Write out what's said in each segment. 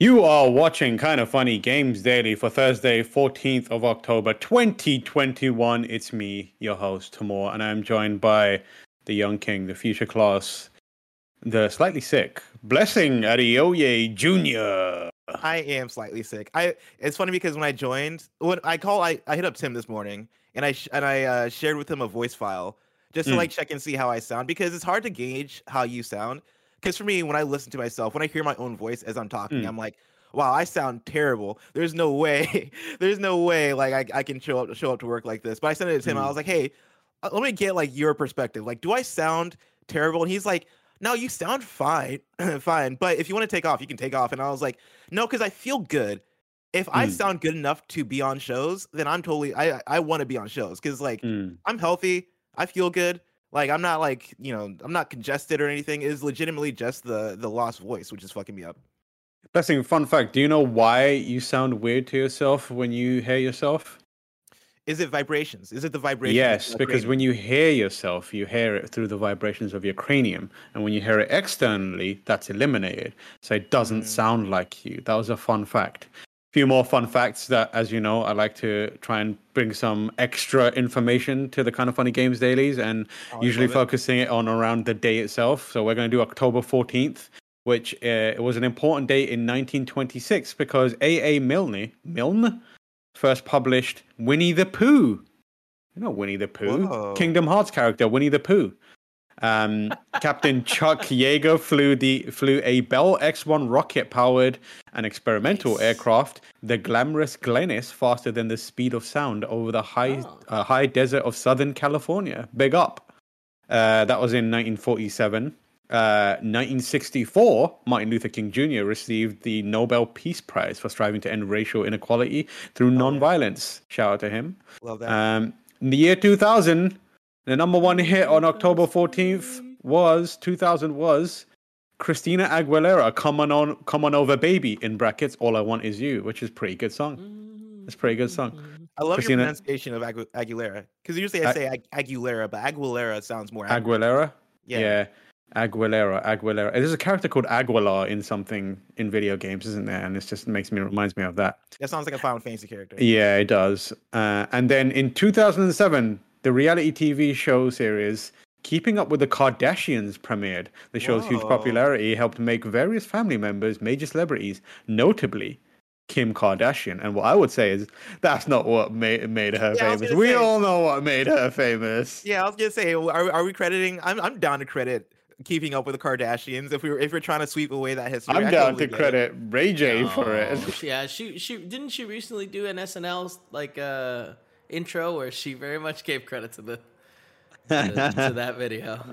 You are watching Kind of Funny Games Daily for Thursday, 14th of October, 2021. It's me, your host, Tamoor, and I'm joined by the Young King, the Future Class, the slightly sick, Blessing Adeoye Jr. I am slightly sick. I it's funny because when I joined, when I call, I, I hit up Tim this morning and I sh- and I uh, shared with him a voice file just to Mm. like check and see how I sound because it's hard to gauge how you sound. Because for me, when I listen to myself, when I hear my own voice as I'm talking, Mm. I'm like, wow, I sound terrible. There's no way, there's no way like I, I can show up show up to work like this. But I sent it to him. I Mm. was like, hey, uh, let me get like your perspective. Like, do I sound terrible? And he's like, no, you sound fine, fine. But if you want to take off, you can take off. And I was like, no, because I feel good. If I Mm. sound good enough to be on shows, then I'm totally I I want to be on shows because like Mm. I'm healthy. I feel good. Like I'm not like you know I'm not congested or anything. It is legitimately just the the lost voice, which is fucking me up. Blessing, fun fact do you know why you sound weird to yourself when you hear yourself? Is it vibrations? Is it the vibrations? Yes, because when you hear yourself, you hear it through the vibrations of your cranium. And when you hear it externally, that's eliminated. So it doesn't Mm. sound like you. That was a fun fact. Few more fun facts that, as you know, I like to try and bring some extra information to the kind of funny games dailies and Oh, usually it. focusing it on around the day itself. So we're going to do October 14th, which uh, was an important date in 1926 because A.A. Milne, Milne first published Winnie the Pooh. You know Winnie the Pooh, Whoa. Kingdom Hearts character Winnie the Pooh. Um, Captain Chuck Yeager flew the flew a Bell X-1 rocket-powered and experimental Nice. aircraft, the glamorous Glennis, faster than the speed of sound over the high Oh. uh, high desert of Southern California. Big up. Uh, that was in 1947. Uh, 1964, Martin Luther King Jr. received the Nobel Peace Prize for striving to end racial inequality through Oh, yeah. nonviolence. Shout out to him. Love that. Um, in the year 2000, the number one hit on October 14th was 2000 was Christina Aguilera, "Come on, Come on Over, Baby" in brackets. All I want is you, which is a pretty good song. It's a pretty good song. I love Christina- your pronunciation of Agu- Aguilera because usually I say Ag- Aguilera, but Aguilera sounds more accurate. Aguilera. Yeah. Yeah. Aguilera, Aguilera. There's a character called Aguilar in something in video games, isn't there? And it just makes me reminds me of that. That sounds like a Final Fantasy character. Yeah, it does. Uh, and then in 2007, the reality TV show series Keeping Up with the Kardashians premiered. The show's huge popularity helped make various family members major celebrities, notably Kim Kardashian. And what I would say is that's not what made, made her Yeah, famous. We say- all know what made her famous. Yeah, I was gonna say, are, are we crediting? I'm I'm down to credit keeping up with the Kardashians if we were if we're trying to sweep away that history. I'm I down totally to get it. credit Ray J for it. Oh, Yeah, she she didn't she recently do an SNL like uh intro where she very much gave credit to the to, to that video.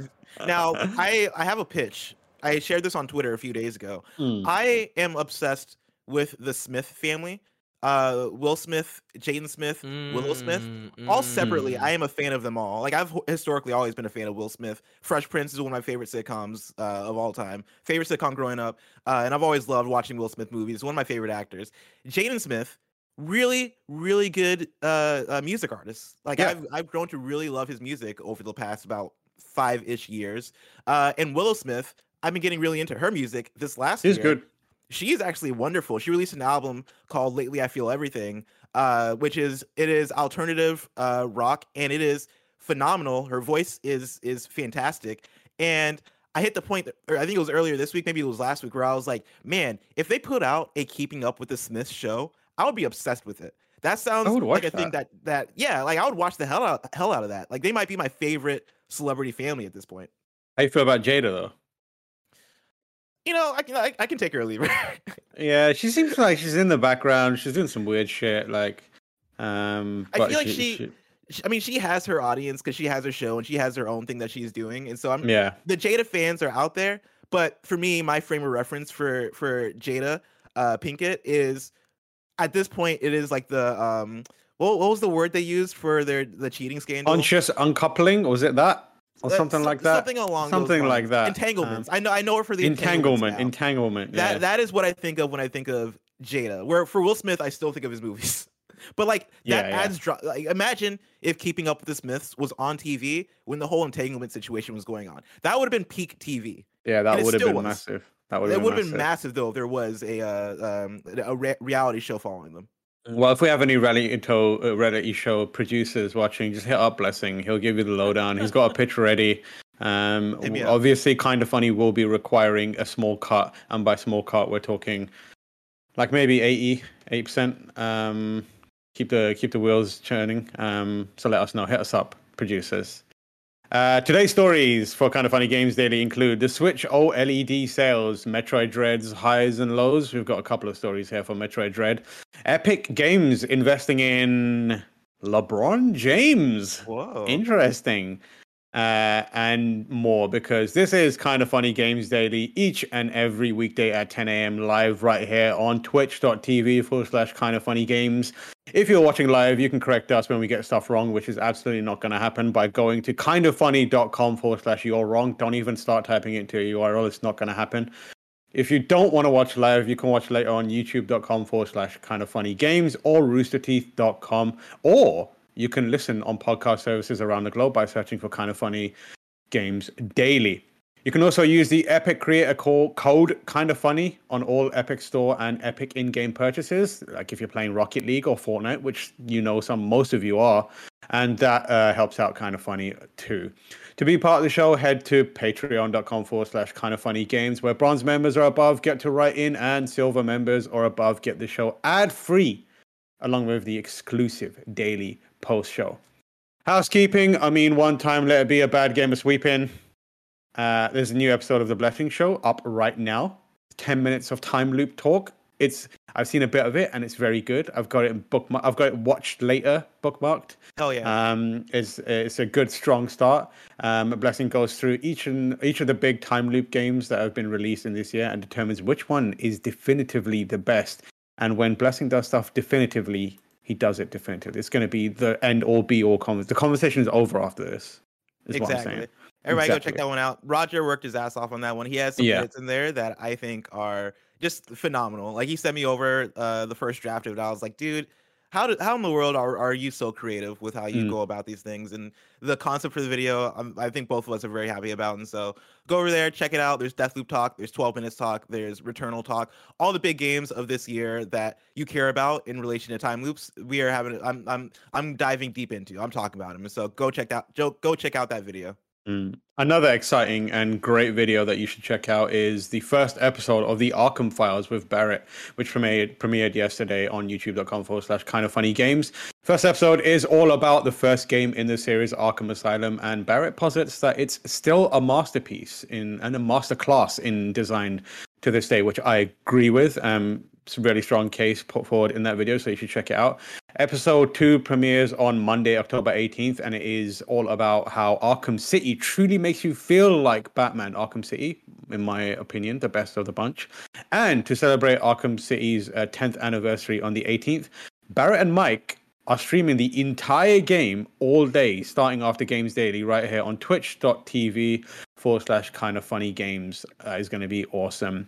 Now, I I have a pitch. I shared this on Twitter a few days ago. Hmm. I am obsessed with the Smith family. Uh, Will Smith, Jaden Smith, Willow Smith. Mm, All separately, mm. I am a fan of them all. Like I've historically always been a fan of Will Smith. Fresh Prince is one of my favorite sitcoms uh, of all time. Favorite sitcom growing up, uh, and I've always loved watching Will Smith movies. One of my favorite actors. Jaden Smith, really, really good uh, uh, music artist. Like Yeah. I've I've grown to really love his music over the past about five ish years. Uh, and Willow Smith, I've been getting really into her music this last She's year good. she's actually wonderful. She released an album called Lately I Feel Everything, uh, which is it is alternative uh, rock and it is phenomenal. Her voice is is fantastic. And I hit the point, that- or I think it was earlier this week, maybe it was last week, where I was like, man, if they put out a Keeping Up with the Smiths show, I would be obsessed with it. That sounds like a thing that that yeah, like I would watch the hell out hell out of that. Like they might be my favorite celebrity family at this point. How you feel about Jada though? you know, I can I, I can take her or leave her. Yeah, she seems like she's in the background. She's doing some weird shit. Like, um, I feel like she- She- I mean, she has her audience because she has her show and she has her own thing that she's doing, and so I'm yeah, the Jada fans are out there. But for me, my frame of reference for for Jada uh, Pinkett is at this point it is like the um what, what was the word they used for their the cheating scandal? conscious uncoupling, or was it that, or something so- like that? Something along those Something like that. Entanglements. Um, I know. I know her for the entanglement, entanglement. That that is what I think of when I think of Jada. Where for Will Smith, I still think of his movies. But like that Yeah, yeah. adds dra- like imagine if Keeping Up with the Smiths was on TV when the whole entanglement situation was going on. That would have been peak TV. yeah, that would have been was. massive. That would It have would been have been massive. massive though if there was a uh, um, a re- reality show following them. Well, if we have any reality show, uh, show producers watching, just hit up Blessing. He'll give you the lowdown. He's got a pitch ready. Um, Hit me up. obviously, kind of funny will be requiring a small cut, and by small cut, we're talking like maybe 80 percent. Um, keep the keep the wheels churning. Um, so let us know. Hit us up, producers. Uh, today's stories for Kind of Funny Games Daily include the Switch OLED sales, Metroid Dread's highs and lows. We've got a couple of stories here for Metroid Dread. Epic Games investing in LeBron James. Whoa! Interesting. Uh, and more because this is kind of funny games daily each and every weekday at 10 a.m. live right here on twitch.tv forward slash kind of funny games. If you're watching live, you can correct us when we get stuff wrong, which is absolutely not going to happen by going to kindoffunny.com forward slash you're wrong. Don't even start typing it into a URL. It's not going to happen. If you don't want to watch live, you can watch later on youtube.com forward slash kind of funny games or roosterteeth.com or you can listen on podcast services around the globe by searching for kind of funny games daily. You can also use the Epic Creator code kind of funny on all Epic Store and Epic in-game purchases, like if you're playing Rocket League or Fortnite, which you know some most of you are, and that uh, helps out kind of funny too. To be part of the show, head to patreon.com forward slash kind of funny games, where bronze members are above, get to write in, and silver members are above, get the show ad free, along with the exclusive daily post show. Housekeeping, I mean, one time let it be a bad game of sweeping. Uh, there's a new episode of The Blessing Show up right now. 10 minutes of time loop talk. It's I've seen a bit of it and it's very good. I've got it in bookmark. I've got it watched later bookmarked. Hell yeah! Um, it's it's a good strong start. Um, Blessing goes through each and each of the big time loop games that have been released in this year and determines which one is definitively the best. And when Blessing does stuff definitively, he does it definitively. It's going to be the end all be all. Con- the conversation is over after this. Is what I'm exactly. Everybody go check that one out. Roger worked his ass off on that one. He has some Yeah. bits in there that I think are just phenomenal. Like he sent me over uh, the first draft of it. I was like, dude, how do, how in the world are, are you so creative with how you Mm. go about these things? And the concept for the video, um, I think both of us are very happy about. And so go over there, check it out. There's Deathloop talk, there's 12 minutes talk, there's Returnal talk, all the big games of this year that you care about in relation to time loops. We are having, I'm I'm I'm diving deep into. I'm talking about them. And so go check out, go go check out that video. Mm. Another exciting and great video that you should check out is the first episode of the Arkham Files with Barrett, which premiered, premiered yesterday on youtube.com forward slash kind of funny games. First episode is all about the first game in the series, Arkham Asylum, and Barrett posits that it's still a masterpiece in and a masterclass in design to this day, which I agree with. Um, really strong case put forward in that video, so you should check it out. Episode two premieres on Monday, October 18th, and it is all about how Arkham City truly makes you feel like Batman Arkham City, in my opinion, the best of the bunch. And to celebrate Arkham City's uh, 10th anniversary on the 18th, Barrett and Mike are streaming the entire game all day, starting after Games Daily, right here on twitch.tv forward slash kind of funny games. Uh, is going to be awesome.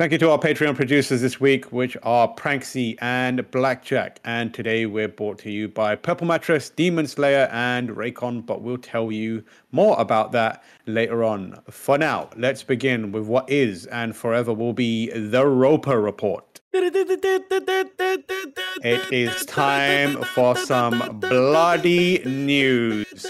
Thank you to our Patreon producers this week, which are Pranksy and Blackjack. And today we're brought to you by Purple Mattress, Demon Slayer, and Raycon, but we'll tell you more about that later on. For now, let's begin with what is and forever will be the Roper Report. It is time for some bloody news.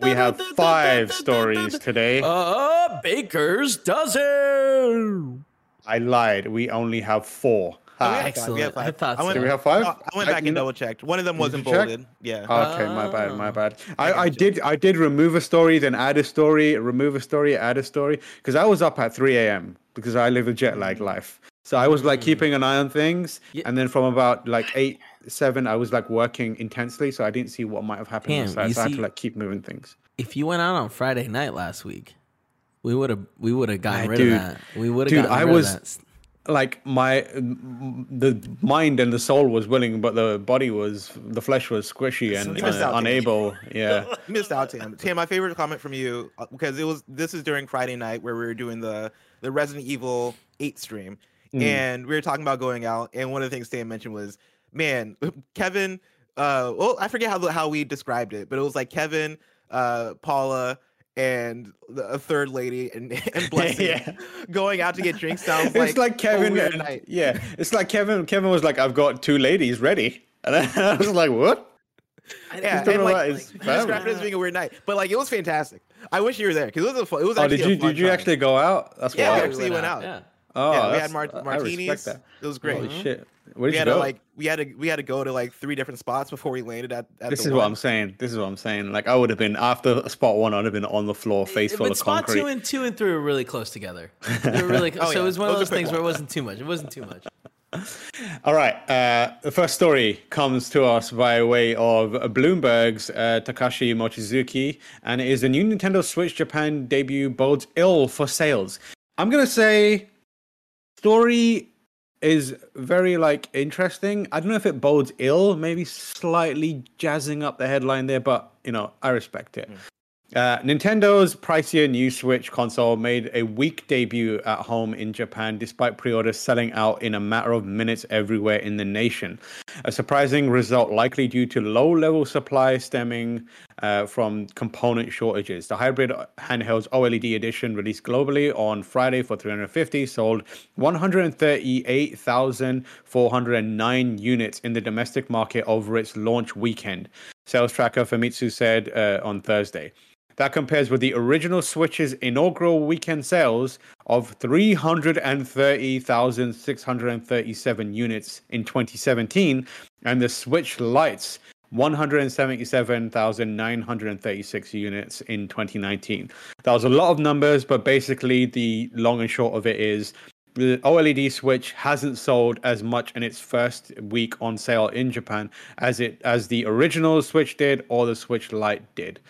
We have five stories today. Uh, Baker's dozen. I lied. We only have four. have Excellent. We have I five. thought I went, Do we have five? I went back you and double checked. One of them wasn't you check? bolded. Yeah. Okay, my bad, my Oh. bad. I I, I did I did remove a story, then add a story, remove a story, add a story, because I was up at 3 a.m. because I live a jet lag life. So I was like Mm. keeping an eye on things, Yeah. and then from about like eight, seven, I was like working intensely, so I didn't see what might have happened Damn, inside. you So I had to like keep moving things. If you went out on Friday night last week, we would have we would have gotten rid dude. of that. We would have Dude, gotten I rid was- of that. Like my the mind and the soul was willing, but the body was the flesh was squishy and You missed uh, out, unable. Yeah. You missed out, Tam. Tam, my favorite comment from you uh, because it was this is during Friday night where we were doing the the Resident Evil 8 stream, Mm. and we were talking about going out, and one of the things Tam mentioned was, man, Kevin. Uh, well, I forget how how we described it, but it was like Kevin, uh, Paula, and the, a third lady, and and Blessing Yeah. going out to get drinks. Sounds like it's like a Kevin. weird and- night. yeah, it's like Kevin. Kevin was like, "I've got two ladies ready," and I was like, "What?" Yeah, talking and like, about like he described it as being a weird night, but like it was fantastic. I wish you were there because it was a fun, it was Oh, did you did you time. actually go out? That's Yeah, we wild. actually went out. Yeah. Oh, yeah, we had mar- I respect martinis. that. It was great. Holy shit! Where we did you had go? to like we had to we had to go to like three different spots before we landed at. at this the is what. I'm saying. This is what I'm saying. Like I would have been after spot one. I'd have been on the floor, face full but of spot concrete. two and two and three were really close together. They were really Oh, so yeah. it was one of Those those are quick things where it wasn't too much. It wasn't too much. All right. Uh, the first story comes to us by way of Bloomberg's uh, Takashi Mochizuki, and it is the new Nintendo Switch Japan debut bodes ill for sales. I'm gonna say, story is very like interesting. I don't know if it bodes ill, maybe slightly jazzing up the headline there, but you know, I respect it. Mm. Uh, Nintendo's pricier new Switch console made a weak debut at home in Japan despite pre orders selling out in a matter of minutes everywhere in the nation. A surprising result, likely due to low level supply stemming uh, from component shortages. The hybrid handheld's OLED edition, released globally on Friday for 350, sold 138,409 units in the domestic market over its launch weekend. Sales tracker Famitsu said uh, on Thursday. That compares with the original Switch's inaugural weekend sales of 330,637 units in 2017 and the Switch Lite's 177,936 units in 2019. That was a lot of numbers, but basically the long and short of it is the OLED Switch hasn't sold as much in its first week on sale in Japan as it as the original Switch did or the Switch Lite did.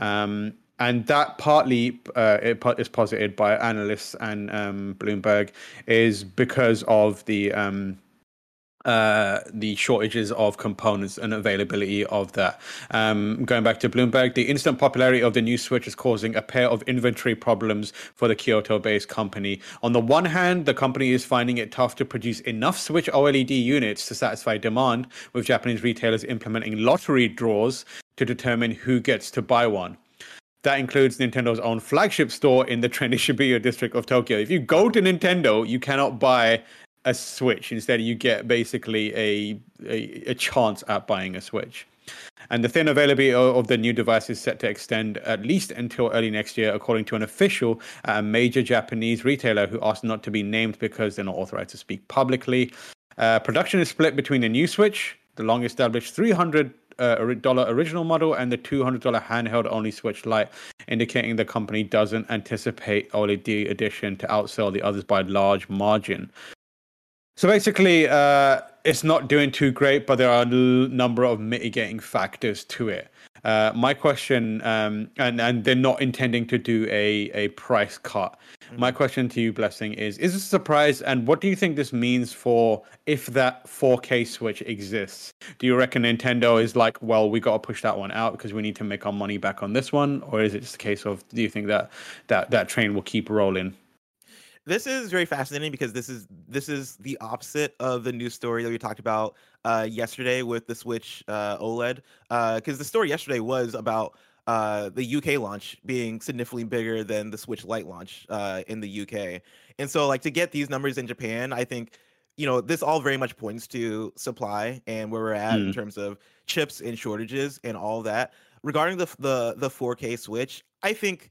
Um, and that partly uh, is posited by analysts and um, Bloomberg is because of the um, uh, the shortages of components and availability of that. Um, going back to Bloomberg, the instant popularity of the new Switch is causing a pair of inventory problems for the Kyoto-based company. On the one hand, the company is finding it tough to produce enough Switch OLED units to satisfy demand, with Japanese retailers implementing lottery draws to determine who gets to buy one. That includes Nintendo's own flagship store in the trendy Shibuya district of Tokyo. If you go to Nintendo, you cannot buy a Switch. Instead, you get basically a, a, a chance at buying a Switch. And the thin availability of the new device is set to extend at least until early next year, according to an official at a major Japanese retailer who asked not to be named because they're not authorized to speak publicly. Uh, production is split between the new Switch, the long established 300 uh, ori- dollar original model and the $200 handheld only Switch Lite, indicating the company doesn't anticipate OLED edition to outsell the others by a large margin. So basically, uh, it's not doing too great, but there are a number of mitigating factors to it. Uh, my question, um, and and they're not intending to do a a price cut. My question to you, Blessing, is: Is this a surprise, and what do you think this means for if that 4K Switch exists? Do you reckon Nintendo is like, well, we got to push that one out because we need to make our money back on this one, or is it just a case of do you think that that that train will keep rolling? this is very fascinating because this is this is the opposite of the news story that we talked about uh, yesterday with the Switch uh, OLED. Because the story yesterday was about uh, the UK launch being significantly bigger than the Switch Lite launch uh, in the UK, and so like to get these numbers in Japan, I think you know this all very much points to supply and where we're at in Mm. terms of chips and shortages and all that. Regarding the the the 4K Switch, I think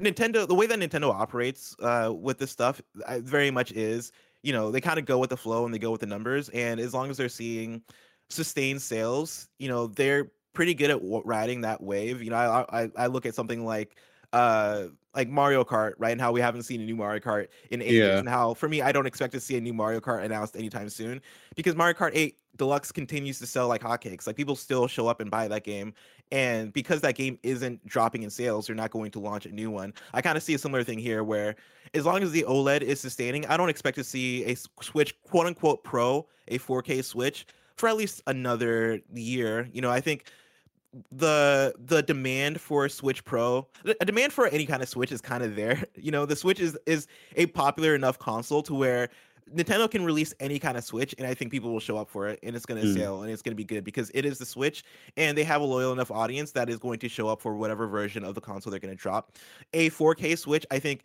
Nintendo, the way that Nintendo operates uh, with this stuff, uh, very much is you know they kind of go with the flow and they go with the numbers. And as long as they're seeing sustained sales, you know they're pretty good at riding that wave. You know, I I, I look at something like uh like Mario Kart, right? And how we haven't seen a new Mario Kart in ages. Yeah. And how for me, I don't expect to see a new Mario Kart announced anytime soon because Mario Kart 8 Deluxe continues to sell like hotcakes. Like people still show up and buy that game. And because that game isn't dropping in sales, they're not going to launch a new one. I kind of see a similar thing here where as long as the OLED is sustaining, I don't expect to see a Switch quote unquote pro, a 4K Switch for at least another year. You know, I think the the demand for Switch Pro, a demand for any kind of Switch is kind of there. You know, the Switch is is a popular enough console to where Nintendo can release any kind of Switch, and I think people will show up for it, and it's going to mm. sell, and it's going to be good because it is the Switch, and they have a loyal enough audience that is going to show up for whatever version of the console they're going to drop. A 4K Switch, I think,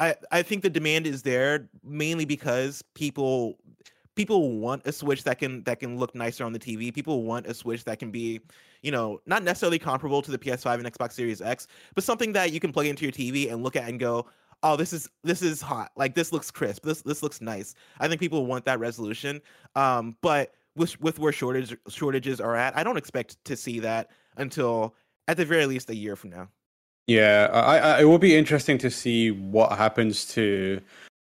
I I think the demand is there mainly because people people want a switch that can that can look nicer on the TV. People want a switch that can be, you know, not necessarily comparable to the PS5 and Xbox Series X, but something that you can plug into your TV and look at and go, "Oh, this is this is hot. Like this looks crisp. This this looks nice." I think people want that resolution. Um, but with with where shortage shortages are at, I don't expect to see that until at the very least a year from now. Yeah, I, I it will be interesting to see what happens to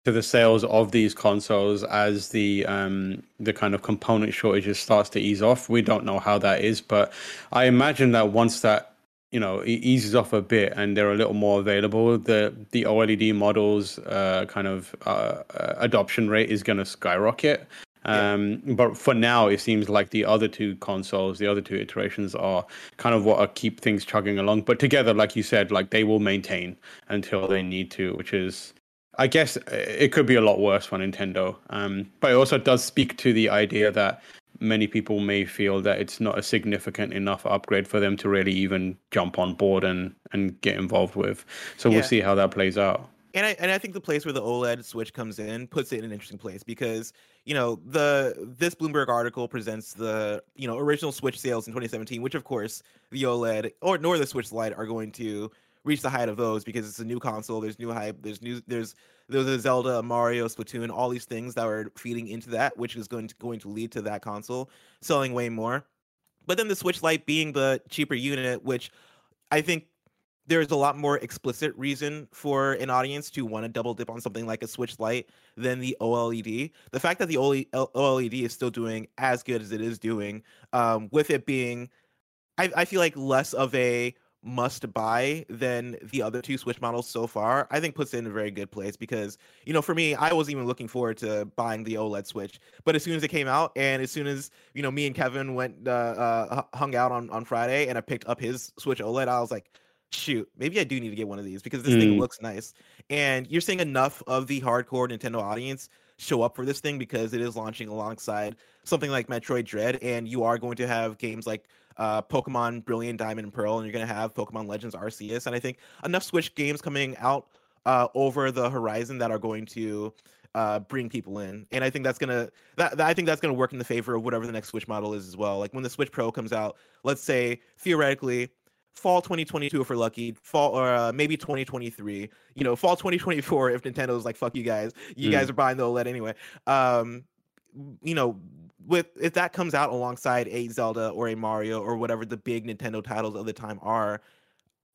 to the sales of these consoles as the um, the kind of component shortages starts to ease off. We don't know how that is, but I imagine that once that you know eases off a bit and they're a little more available, the the OLED models uh, kind of uh, uh, adoption rate is going to skyrocket. Um, yeah. But for now, it seems like the other two consoles, the other two iterations, are kind of what are keep things chugging along. But together, like you said, like they will maintain until they need to, which is I guess uh, it could be a lot worse for Nintendo. Um, but it also does speak to the idea that many people may feel that it's not a significant enough upgrade for them to really even jump on board and, and get involved with. So yeah. we'll see how that plays out. And I and I think the place where the OLED Switch comes in puts it in an interesting place because you know the this Bloomberg article presents the you know original Switch sales in 2017, which of course the OLED or nor the Switch Lite are going to reach the height of those because it's a new console. There's new hype. There's new. There's there's a Zelda, Mario, Splatoon, all these things that are feeding into that, which is going to going to lead to that console selling way more. But then the Switch Lite being the cheaper unit, which I think there's a lot more explicit reason for an audience to want to double dip on something like a Switch Lite than the OLED. The fact that the OLED is still doing as good as it is doing, um, with it being, I, I feel like less of a must buy than the other two Switch models so far, I think puts it in a very good place because, you know, for me, I was even looking forward to buying the OLED Switch. But as soon as it came out and as soon as, you know, me and Kevin went, uh, uh, hung out on, on Friday and I picked up his Switch OLED, I was like, shoot, maybe I do need to get one of these because this mm. thing looks nice. And you're seeing enough of the hardcore Nintendo audience show up for this thing because it is launching alongside something like Metroid Dread, and you are going to have games like uh, Pokemon Brilliant Diamond and Pearl, and you're going to have Pokemon Legends Arceus. And I think enough Switch games coming out uh, over the horizon that are going to uh, bring people in. And I think that's gonna that, that I think that's gonna work in the favor of whatever the next Switch model is as well. Like when the Switch Pro comes out, let's say theoretically fall 2022 if we're lucky fall or uh, maybe 2023 you know fall 2024 if nintendo's like fuck you guys you mm. guys are buying the oled anyway um you know with if that comes out alongside a Zelda or a Mario or whatever the big Nintendo titles of the time are,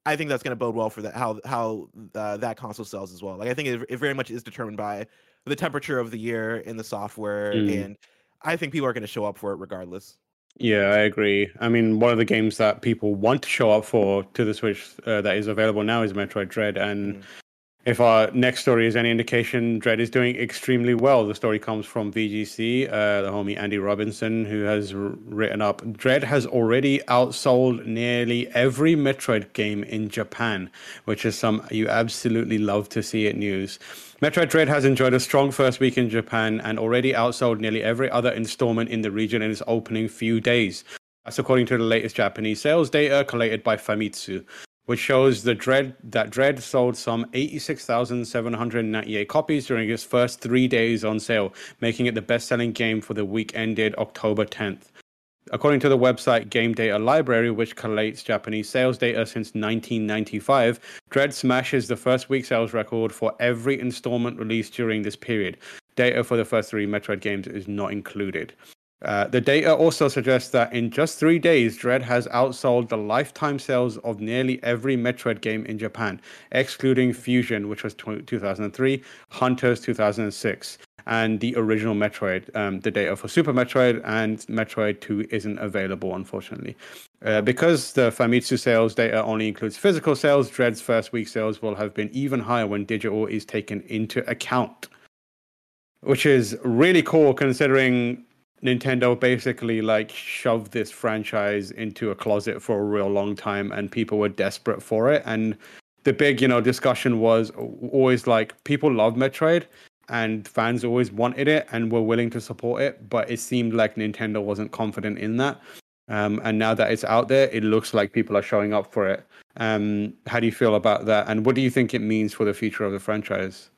I think that's going to bode well for that how how uh, that console sells as well. Like I think it, it, very much is determined by the temperature of the year in the software, mm. and I think people are going to show up for it regardless. Yeah, I agree. I mean, one of the games that people want to show up for to the Switch uh, that is available now is Metroid Dread, and mm if our next story is any indication, Dread is doing extremely well. The story comes from VGC, uh, the homie Andy Robinson, who has written up Dread has already outsold nearly every Metroid game in Japan, which is some you absolutely love to see it news. Metroid Dread has enjoyed a strong first week in Japan and already outsold nearly every other installment in the region in its opening few days. That's according to the latest Japanese sales data collated by Famitsu which shows the Dread that Dread sold some 86,798 copies during its first three days on sale, making it the best-selling game for the week ended October 10th. According to the website Game Data Library, which collates Japanese sales data since 1995, Dread smashes the first week sales record for every installment released during this period. data for the first three Metroid games is not included. Uh, the data also suggests that in just three days, Dread has outsold the lifetime sales of nearly every Metroid game in Japan, excluding Fusion, which was 2003, Hunters 2006, and the original Metroid. Um, the data for Super Metroid and Metroid 2 isn't available, unfortunately. Uh, because the Famitsu sales data only includes physical sales, Dread's first week sales will have been even higher when digital is taken into account. Which is really cool considering Nintendo basically like shoved this franchise into a closet for a real long time and people were desperate for it. And the big you know discussion was always like people love Metroid and fans always wanted it and were willing to support it but it seemed like Nintendo wasn't confident in that. Um, and now that it's out there it looks like people are showing up for it. Um, how do you feel about that? And what do you think it means for the future of the franchise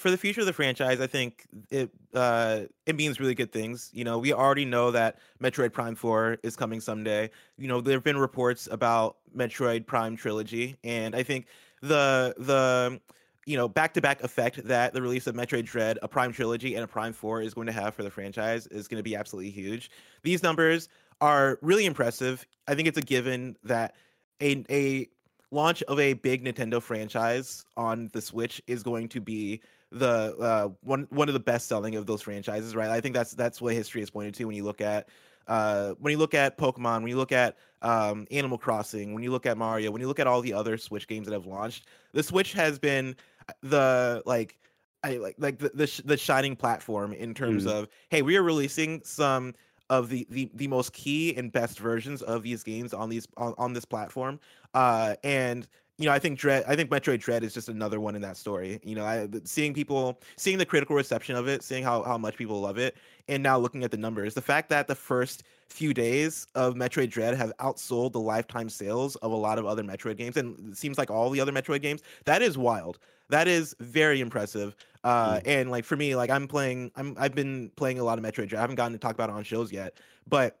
for the future of the franchise, I think it uh, it means really good things. You know, we already know that Metroid Prime Four is coming someday. You know, there have been reports about Metroid Prime trilogy, and I think the the you know back to back effect that the release of Metroid Dread, a Prime trilogy, and a Prime Four is going to have for the franchise is going to be absolutely huge. These numbers are really impressive. I think it's a given that a a launch of a big Nintendo franchise on the Switch is going to be the uh, one one of the best selling of those franchises, right? I think that's that's what history has pointed to when you look at uh, when you look at Pokemon, when you look at um, Animal Crossing, when you look at Mario, when you look at all the other Switch games that have launched, the Switch has been the like I like like the the, the shining platform in terms mm. of hey, we are releasing some of the, the the most key and best versions of these games on these on, on this platform uh and you know, I think Dread, I think Metroid Dread is just another one in that story. You know, I, seeing people, seeing the critical reception of it, seeing how, how much people love it, and now looking at the numbers, the fact that the first few days of Metroid Dread have outsold the lifetime sales of a lot of other Metroid games, and it seems like all the other Metroid games, that is wild. That is very impressive. Uh, mm. And like for me, like I'm playing, I'm I've been playing a lot of Metroid Dread. I haven't gotten to talk about it on shows yet, but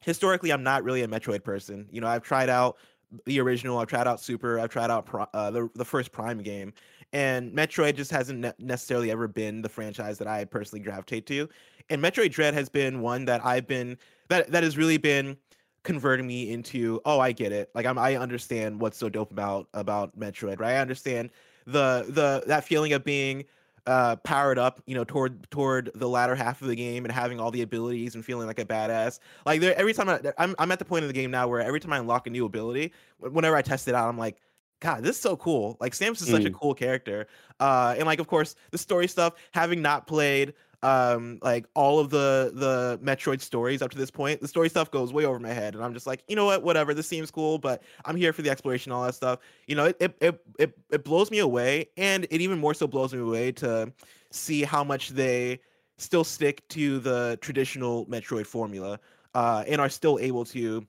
historically, I'm not really a Metroid person. You know, I've tried out the original. I've tried out Super. I've tried out uh, the the first Prime game, and Metroid just hasn't ne- necessarily ever been the franchise that I personally gravitate to. And Metroid Dread has been one that I've been that that has really been converting me into oh I get it like I'm I understand what's so dope about about Metroid right I understand the the that feeling of being uh, powered up, you know, toward toward the latter half of the game and having all the abilities and feeling like a badass. Like there, every time I, I'm I'm at the point of the game now where every time I unlock a new ability, whenever I test it out, I'm like, God, this is so cool. Like Samus is such a mm. cool character. Uh, and like of course the story stuff, having not played um like all of the the metroid stories up to this point the story stuff goes way over my head and i'm just like you know what? Whatever this seems cool but i'm here for the exploration all that stuff. You know it it it, it, blows me away and it even more so blows me away to see how much they still stick to the traditional metroid formula uh and are still able to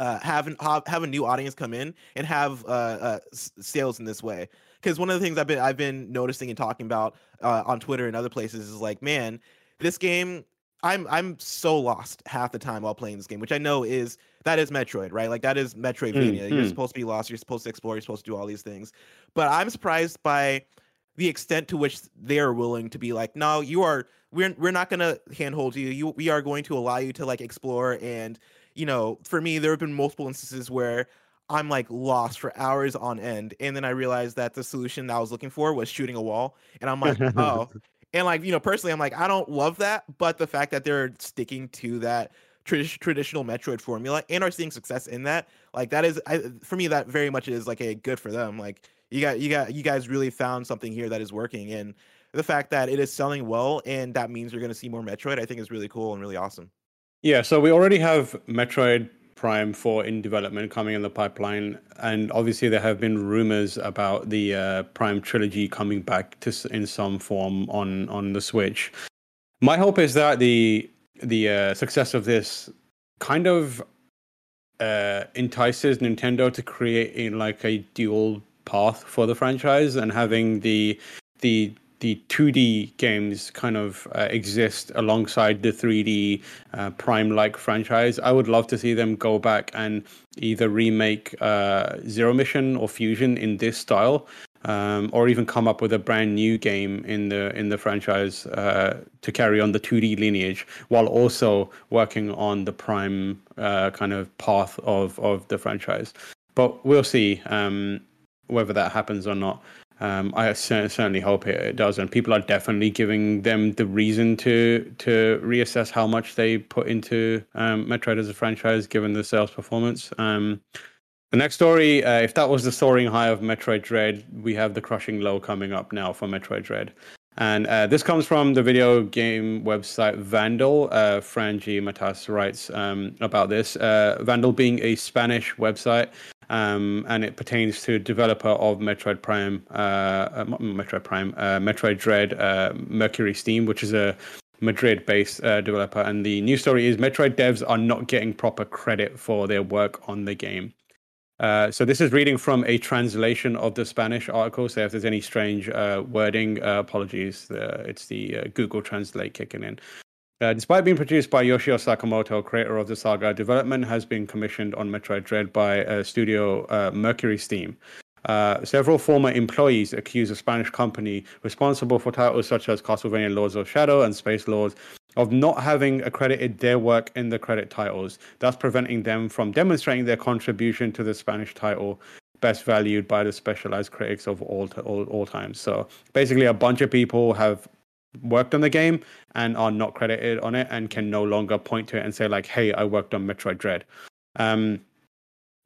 uh, have, an, have have a new audience come in and have uh, uh, sales in this way because one of the things I've been I've been noticing and talking about uh, on Twitter and other places is like, man, this game I'm I'm so lost half the time while playing this game, which I know is that is Metroid, right? Like that is Metroidvania. Mm, you're supposed to be lost, you're supposed to explore, you're supposed to do all these things. But I'm surprised by the extent to which they are willing to be like, no, you are we're we're not gonna handhold you. You we are going to allow you to like explore and you know, for me, there have been multiple instances where I'm like lost for hours on end. And then I realized that the solution that I was looking for was shooting a wall. And I'm like, oh. And like, you know, personally, I'm like, I don't love that. But the fact that they're sticking to that traditional Metroid formula and are seeing success in that, like that is I, for me, that very much is like a good for them. Like you got you got you guys really found something here that is working. And the fact that it is selling well and that means you're gonna see more Metroid, I think is really cool and really awesome. Yeah, so we already have Metroid Prime 4 in development coming in the pipeline. And obviously, there have been rumors about the uh, Prime trilogy coming back to in some form on, on the Switch. My hope is that the the uh, success of this kind of uh, entices Nintendo to create a, like a dual path for the franchise and having the the the 2D games kind of uh, exist alongside the 3D uh, Prime like franchise. I would love to see them go back and either remake uh, Zero Mission or Fusion in this style um, or even come up with a brand new game in the in the franchise uh, to carry on the 2D lineage, while also working on the prime uh, kind of path of of the franchise. But we'll see um, whether that happens or not. Um, I certainly hope it, does, and people are definitely giving them the reason to to reassess how much they put into um, Metroid as a franchise, given the sales performance. Um, the next story, uh, if that was the soaring high of Metroid Dread, we have the crushing low coming up now for Metroid Dread. And uh, this comes from the video game website Vandal. Uh, Frangi Matas writes um, about this. Uh, Vandal being a Spanish website, um, and it pertains to developer of Metroid Prime, uh, uh Metroid Prime, uh, Metroid Dread, uh, Mercury Steam, which is a Madrid-based uh, developer. And the news story is Metroid devs are not getting proper credit for their work on the game. Uh, so this is reading from a translation of the Spanish article. So if there's any strange wording, apologies. it's the Google Translate kicking in. Uh, despite being produced by Yoshio Sakamoto, creator of the saga, development has been commissioned on Metroid Dread by uh, studio uh, Mercury Steam. Uh, several former employees accuse a Spanish company responsible for titles such as Castlevania Lords of Shadow and Space Lords of not having accredited their work in the credit titles, thus preventing them from demonstrating their contribution to the Spanish title best valued by the specialized critics of all, all, all times. So basically, a bunch of people have worked on the game and are not credited on it and can no longer point to it and say like, "Hey, I worked on Metroid Dread." Um,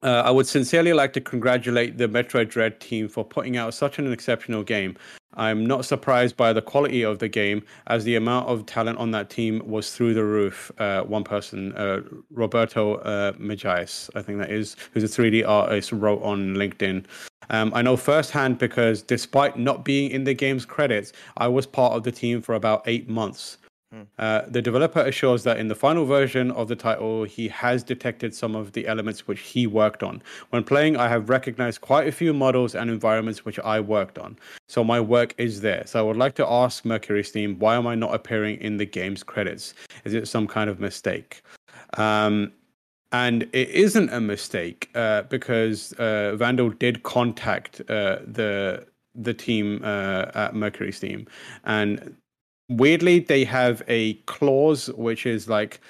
uh, I would sincerely like to congratulate the Metroid Dread team for putting out such an exceptional game. I'm not surprised by the quality of the game, as the amount of talent on that team was through the roof. Uh, one person, uh, Roberto uh, I think that is, who's a 3D artist, wrote on LinkedIn. Um, I know firsthand because despite not being in the game's credits, I was part of the team for about eight months. Uh, the developer assures that in the final version of the title, he has detected some of the elements which he worked on. When playing, I have recognized quite a few models and environments which I worked on. So my work is there. So I would like to ask Mercury Steam, why am I not appearing in the game's credits? Is it some kind of mistake? Um, and it isn't a mistake uh, because uh, Vandal did contact uh, the the team uh, at Mercury Steam, and weirdly, they have a clause which is like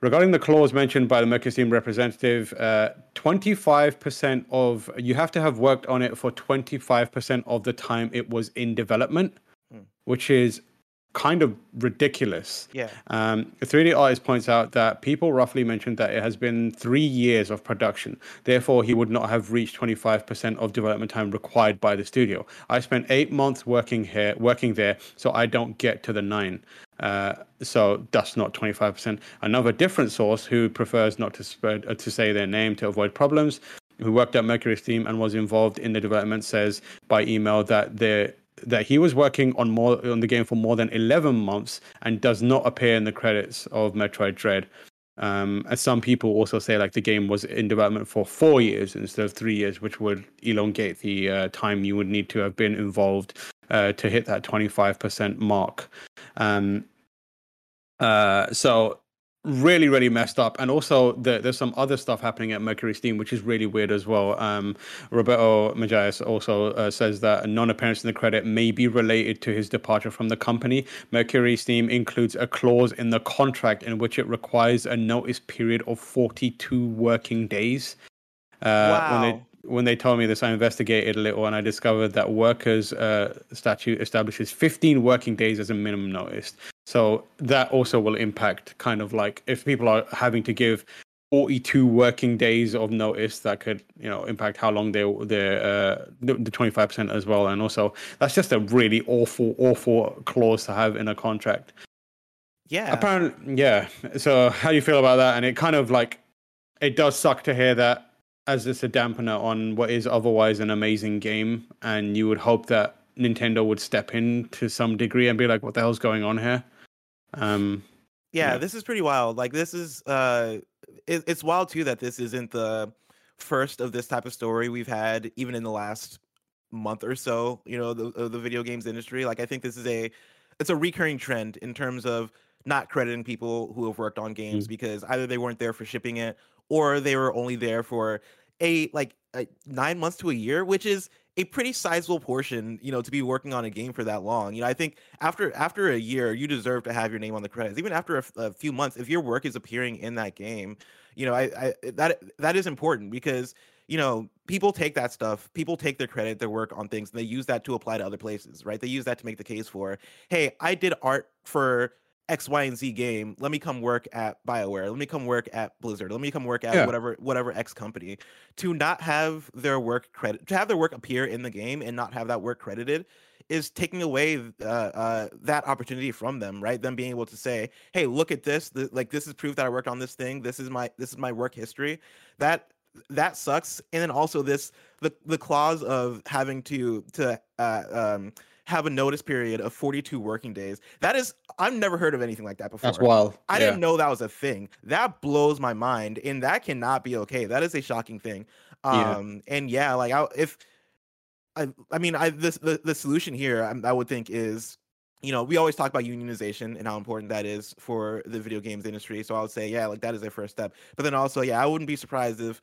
regarding the clause mentioned by the Steam representative, uh, 25% of you have to have worked on it for 25% of the time it was in development, hmm. which is kind of ridiculous. Yeah. Um, the 3D artist points out that people roughly mentioned that it has been three years of production. Therefore, he would not have reached 25% of development time required by the studio. I spent eight months working here, working there, so I don't get to the nine. Uh, so that's not 25%. Another different source who prefers not to spread uh, to say their name to avoid problems, who worked at Mercury Steam and was involved in the development, says by email that there that he was working on more on the game for more than 11 months and does not appear in the credits of Metroid Dread. Um, as some people also say, like the game was in development for four years instead of three years, which would elongate the uh, time you would need to have been involved uh, to hit that 25% mark. Um, uh, so really really messed up and also the, there's some other stuff happening at mercury steam which is really weird as well um, roberto magalhaes also uh, says that a non-appearance in the credit may be related to his departure from the company mercury steam includes a clause in the contract in which it requires a notice period of 42 working days uh, wow. when they when they told me this, I investigated a little and I discovered that workers' uh, statute establishes 15 working days as a minimum notice. So that also will impact kind of like if people are having to give 42 working days of notice, that could you know impact how long they they uh, the 25% as well. And also that's just a really awful awful clause to have in a contract. Yeah. Apparently, yeah. So how do you feel about that? And it kind of like it does suck to hear that as just a dampener on what is otherwise an amazing game, and you would hope that Nintendo would step in to some degree and be like, "What the hell's going on here?" Um, yeah, yeah. this is pretty wild. Like, this is uh, it, it's wild too that this isn't the first of this type of story we've had, even in the last month or so. You know, the the video games industry. Like, I think this is a it's a recurring trend in terms of not crediting people who have worked on games mm because either they weren't there for shipping it or they were only there for a like a nine months to a year, which is a pretty sizable portion, you know, to be working on a game for that long. You know, I think after after a year, you deserve to have your name on the credits. Even after a, few months, if your work is appearing in that game, you know, I, I that that is important because you know people take that stuff, people take their credit, their work on things, and they use that to apply to other places, right? They use that to make the case for, hey, I did art for X, Y, and Z game. Let me come work at BioWare. Let me come work at Blizzard. Let me come work at Yeah. whatever whatever X company. To not have their work credit, to have their work appear in the game and not have that work credited, is taking away uh, uh, that opportunity from them. Right? Them being able to say, "Hey, look at this. Th- like this is proof that I worked on this thing. This is my this is my work history." That that sucks. And then also this the the clause of having to to uh, um have a notice period of 42 working days. That is I've never heard of anything like that before. That's wild. I Yeah. didn't know that was a thing. That blows my mind, and that cannot be okay. That is a shocking thing. Yeah. Um, and yeah, like I, if I, I mean, I this the, the solution here, I, I would think is, you know, we always talk about unionization and how important that is for the video games industry. So I would say, yeah, like that is a first step. But then also, yeah, I wouldn't be surprised if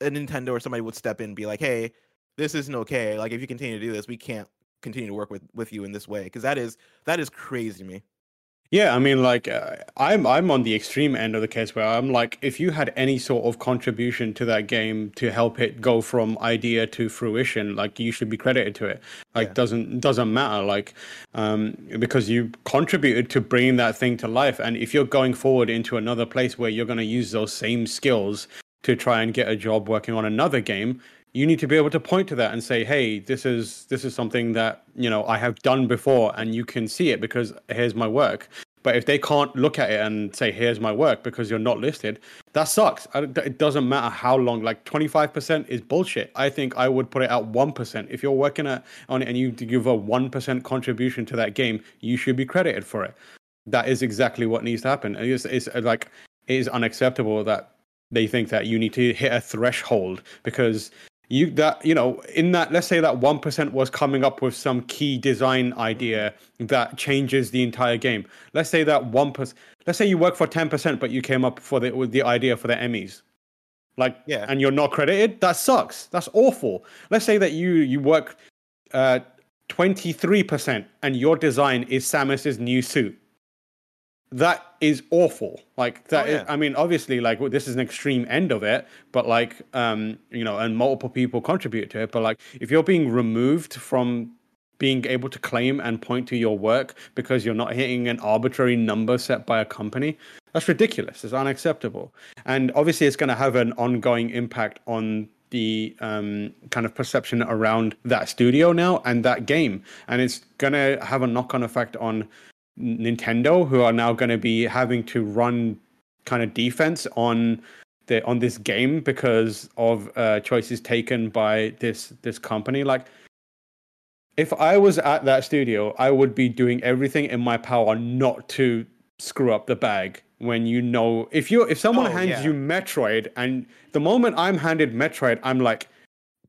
a Nintendo or somebody would step in and be like, hey, this isn't okay. Like if you continue to do this, we can't continue to work with with you in this way because that is that is crazy to me. Yeah, I mean, like uh, I'm I'm on the extreme end of the case where I'm like, if you had any sort of contribution to that game to help it go from idea to fruition, like you should be credited to it. Like Yeah. doesn't doesn't matter, like um, because you contributed to bringing that thing to life. And if you're going forward into another place where you're going to use those same skills to try and get a job working on another game, you need to be able to point to that and say, "Hey, this is this is something that you know I have done before, and you can see it because here's my work." But if they can't look at it and say, "Here's my work," because you're not listed, that sucks. It doesn't matter how long. Like 25% is bullshit. I think I would put it at one percent. If you're working at, on it and you give a one percent contribution to that game, you should be credited for it. That is exactly what needs to happen. It's, it's uh, like it is unacceptable that they think that you need to hit a threshold because you that you know in that let's say that 1% was coming up with some key design idea that changes the entire game. Let's say that 1% let's say you work for 10% but you came up for the with the idea for the EMMIs. Like Yeah. and you're not credited? That sucks. That's awful. Let's say that you you work uh 23% and your design is samus's new suit that is awful. Like that Oh, is- i mean obviously like this is an extreme end of it but like um you know and multiple people contribute to it but like if you're being removed from being able to claim and point to your work because you're not hitting an arbitrary number set by a company that's ridiculous. It's unacceptable. And obviously it's going to have an ongoing impact on the um, kind of perception around that studio now and that game. And it's going to have a knock-on effect on Nintendo, who are now going to be having to run kind of defense on the on this game because of uh, choices taken by this this company. Like, if I was at that studio, I would be doing everything in my power not to screw up the bag. When you know, if you if someone Oh, hands yeah. you Metroid, and the moment I'm handed Metroid, I'm like,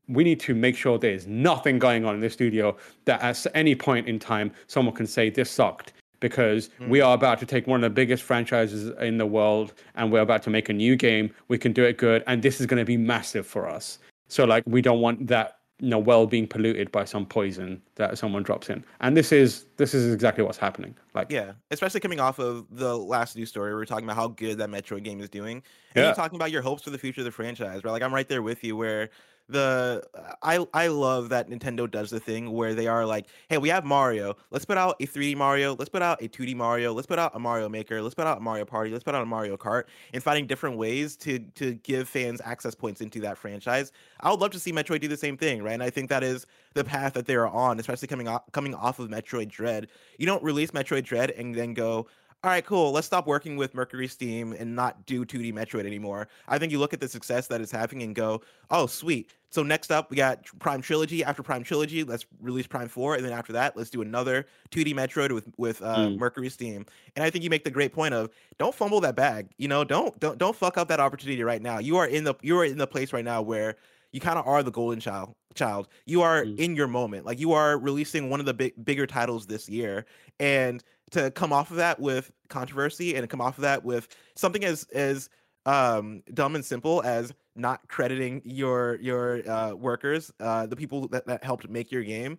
we need to make sure there's nothing going on in the studio that at any point in time someone can say this sucked because mm. we are about to take one of the biggest franchises in the world and we're about to make a new game we can do it good and this is going to be massive for us so like we don't want that you know well being polluted by some poison that someone drops in and this is this is exactly what's happening like Yeah, especially coming off of the last news story, we were talking about how good that Metroid game is doing. And Yeah. you're talking about your hopes for the future of the franchise, right? Like I'm right there with you where the I I love that Nintendo does the thing where they are like, hey, we have Mario. Let's put out a 3D Mario. Let's put out a 2D Mario. Let's put out a Mario Maker. Let's put out a Mario Party. Let's put out a Mario Kart. And finding different ways to to give fans access points into that franchise. I would love to see Metroid do the same thing, right? And I think that is the path that they are on, especially coming off coming off of Metroid Dread. You don't release Metroid Dread and then go, all right, cool. Let's stop working with MercurySteam and not do 2D Metroid anymore. I think you look at the success that it's having and go, oh, sweet. So next up, we got Prime Trilogy. After Prime Trilogy, let's release Prime Four, and then after that, let's do another 2D Metroid with with uh, Mm. MercurySteam. And I think you make the great point of don't fumble that bag. You know, don't don't don't fuck up that opportunity right now. You are in the you are in the place right now where you kind of are the golden child. Child, you are Mm. in your moment. Like you are releasing one of the big bigger titles this year, and to come off of that with controversy and come off of that with something as as um, dumb and simple as not crediting your your uh, workers, uh, the people that, that helped make your game,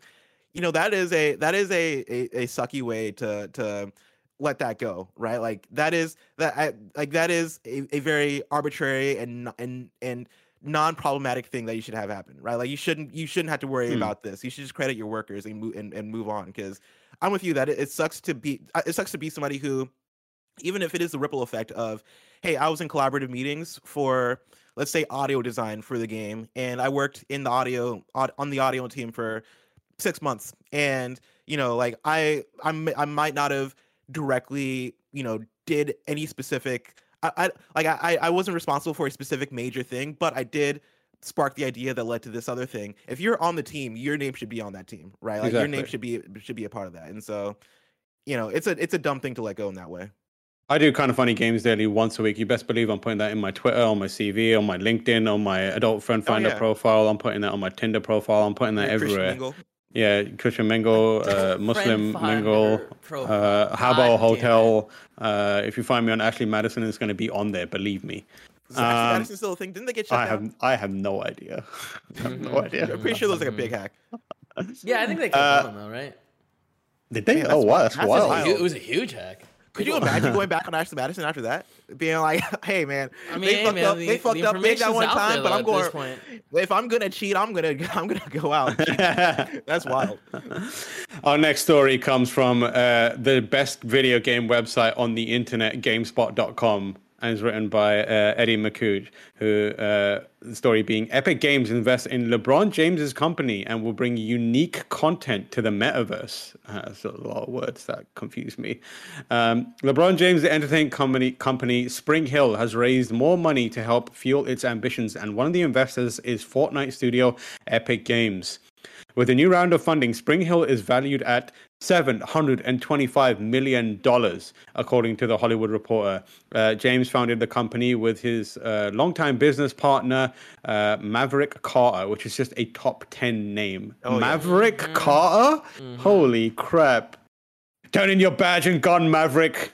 you know that is a that is a a, a sucky way to to let that go, right? Like that is that I, like that is a, a very arbitrary and and and non-problematic thing that you should have happen, right? Like you shouldn't you shouldn't have to worry Hmm. about this. You should just credit your workers and move and, and move on because I'm with you that it, it sucks to be uh, it sucks to be somebody who even if it is the ripple effect of hey i was in collaborative meetings for let's say audio design for the game and i worked in the audio on the audio team for six months and you know like i i'm i might not have directly you know did any specific i, I like I, I wasn't responsible for a specific major thing but i did spark the idea that led to this other thing if you're on the team your name should be on that team right like your name should be should be a part of that and so you know it's a it's a dumb thing to let go in that way I do kind of funny games daily once a week. You best believe I'm putting that in my Twitter, on my CV, on my LinkedIn, on my adult friend finder Oh, yeah. profile. I'm putting that on my Tinder profile. I'm putting that Your everywhere. Mingle. Yeah, Christian Mingle, uh, Muslim Friend Mingle, finder uh, God Hotel. Uh, if you find me on Ashley Madison, it's going to be on there. Believe me. Is Um, Madison still a thing? Didn't they get shut I down? have I have no idea. I have no Mhm. idea. I'm pretty sure that was like a big hack. Yeah, I think they kept Uh, on though, right? Did they? Yeah, oh wow, that's that's wild. wild. It was a huge hack. Could you imagine going back on Ashley Madison after that? Being like, hey man, I mean, they hey, fucked man, up, the, they fucked the up big that one time, there, but I'm going. point. If I'm gonna cheat, I'm gonna I'm gonna go out. That's wild. Our next story comes from uh, the best video game website on the internet, GameSpot.com, and is written by uh, Eddie Makuch. Who uh, the story being Epic Games invests in LeBron James's company and will bring unique content to the metaverse. Uh, a lot of words that confuse me. Um, LeBron James' entertainment company, company SpringHill has raised more money to help fuel its ambitions, and one of the investors is Fortnite studio Epic Games. With a new round of funding, SpringHill is valued at $725 million, according to the Hollywood Reporter. Uh, James founded the company with his uh, longtime business partner, uh, Maverick Carter, which is just a top 10 name. Oh, yeah. Maverick Carter? Holy crap. Turn in your badge and gun, Maverick.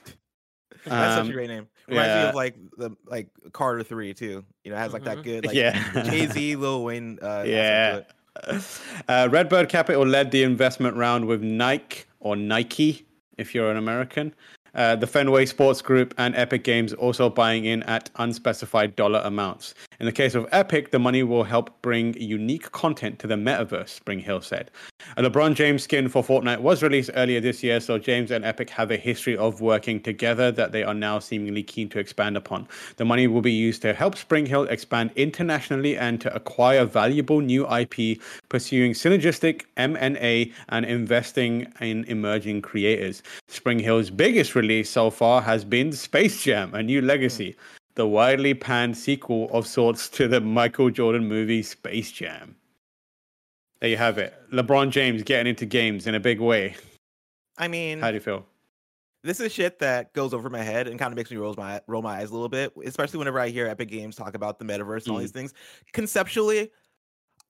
That's such Um, a great name. Reminds me yeah. of like the like Carter Three too. You know, it has like that good like Yeah. Jay Z, Lil Wayne. Uh, aspect to Yeah. Uh, Redbird Capital led the investment round with Nike or Nike, if you're an American. Uh, the Fenway Sports Group and Epic Games also buying in at unspecified dollar amounts. In the case of Epic, the money will help bring unique content to the metaverse, SpringHill said. A LeBron James skin for Fortnite was released earlier this year, so James and Epic have a history of working together that they are now seemingly keen to expand upon. The money will be used to help SpringHill expand internationally and to acquire valuable new IP, pursuing synergistic M&A and investing in emerging creators. SpringHill's biggest release so far has been Space Jam: A New Legacy, the widely panned sequel of sorts to the Michael Jordan movie Space Jam. There you have it. LeBron James getting into games in a big way. I mean, How do you feel? this is shit that goes over my head and kind of makes me roll my roll my eyes a little bit, especially whenever I hear Epic Games talk about the metaverse and all Mm. these things. Conceptually,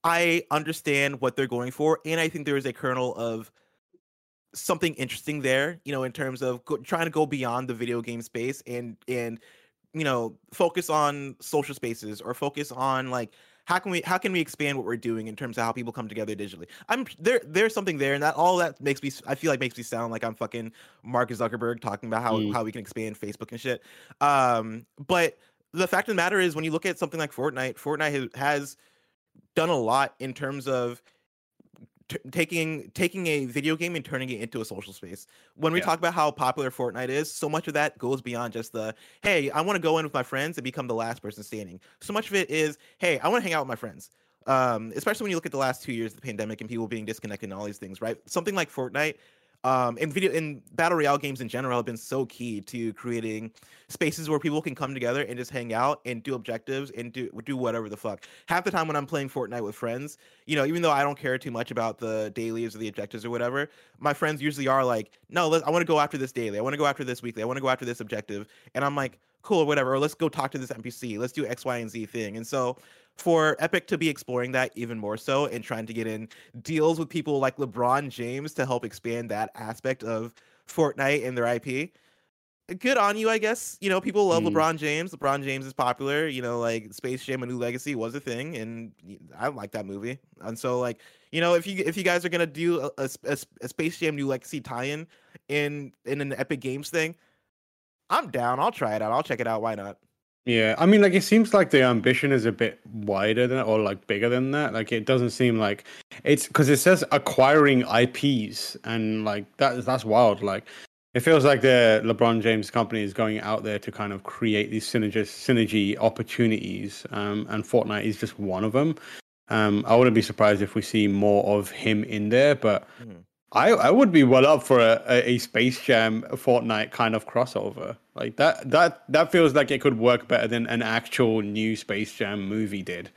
I understand what they're going for, and I think there is a kernel of something interesting there. You know, in terms of go, trying to go beyond the video game space and and you know focus on social spaces or focus on like how can we how can we expand what we're doing in terms of how people come together digitally i'm there there's something there and that all that makes me i feel like makes me sound like i'm fucking mark zuckerberg talking about how Mm. how we can expand facebook and shit um but the fact of the matter is when you look at something like fortnite fortnite has, has done a lot in terms of t- taking taking a video game and turning it into a social space. When we Yeah. talk about how popular Fortnite is, so much of that goes beyond just the hey, I want to go in with my friends and become the last person standing. So much of it is hey, I want to hang out with my friends. Um, especially when you look at the last two years of the pandemic and people being disconnected and all these things, right? Something like Fortnite um, and video and battle royale games in general have been so key to creating spaces where people can come together and just hang out and do objectives and do do whatever the fuck. Half the time when I'm playing Fortnite with friends, you know, even though I don't care too much about the dailies or the objectives or whatever, my friends usually are like, "No, let, I want to go after this daily. I want to go after this weekly. I want to go after this objective." And I'm like, "Cool, or whatever. Or let's go talk to this NPC. Let's do X, Y, and Z thing." And so for Epic to be exploring that even more so and trying to get in deals with people like LeBron James to help expand that aspect of Fortnite and their IP, good on you, I guess. You know, people love Mm. LeBron James. LeBron James is popular. You know, like Space Jam: A New Legacy was a thing, and I like that movie. And so, like, you know, if you if you guys are gonna do a Space Jam: New Legacy tie-in in in an Epic Games thing, I'm down. I'll try it out. I'll check it out. Why not? Yeah, I mean, like it seems like the ambition is a bit wider than or like bigger than that. Like it doesn't seem like it's because it says acquiring IPs and like that that's wild. Like it feels like the LeBron James company is going out there to kind of create these synergy synergy opportunities, um, and Fortnite is just one of them. Um, I wouldn't be surprised if we see more of him in there, but Mhm. I, I would be well up for a, a, Space Jam Fortnite kind of crossover. Like that that that feels like it could work better than an actual new Space Jam movie did.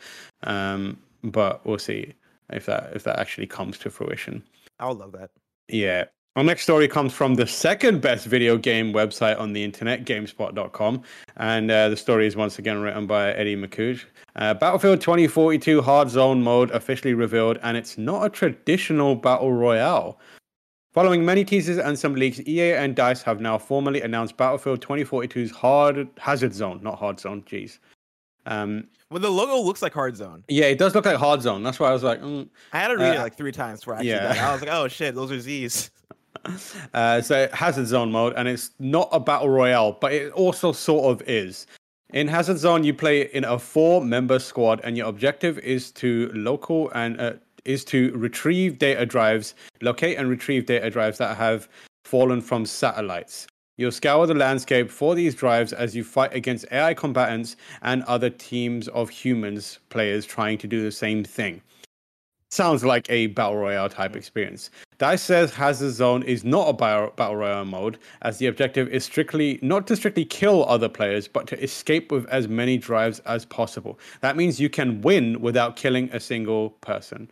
Um, but we'll see if that if that actually comes to fruition. I'll love that. Yeah. Our next story comes from the second best video game website on the internet, GameSpot.com. And uh, the story is once again written by Eddie Makuch. Uh, Battlefield 2042 Hard Zone mode officially revealed, and it's not a traditional battle royale. Following many teasers and some leaks, EA and DICE have now formally announced Battlefield 2042's Hard Hazard Zone, not Hard Zone, jeez. Um, Well, the logo looks like Hard Zone. yeah, it does look like Hard Zone. That's why I was like, mm, I had to read it Uh, like three times before I actually yeah. it. I was like, oh shit, those are Z's. Uh, so Hazard Zone mode, and it's not a battle royale, but it also sort of is. In Hazard Zone, you play in a four-member squad, and your objective is to local and uh, is to retrieve data drives, locate and retrieve data drives that have fallen from satellites. You'll scour the landscape for these drives as you fight against AI combatants and other teams of humans players trying to do the same thing. Sounds like a battle royale type experience. Dice says Hazard Zone is not a battle royale mode, as the objective is strictly not to strictly kill other players, but to escape with as many drives as possible. That means you can win without killing a single person.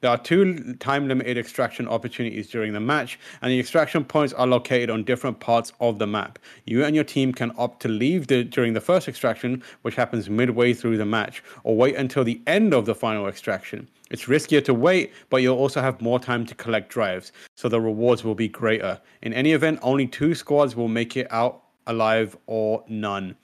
There are two time limited extraction opportunities during the match, and the extraction points are located on different parts of the map. You and your team can opt to leave the, during the first extraction, which happens midway through the match, or wait until the end of the final extraction. It's riskier to wait, but you'll also have more time to collect drives, so the rewards will be greater. In any event, only two squads will make it out alive or none.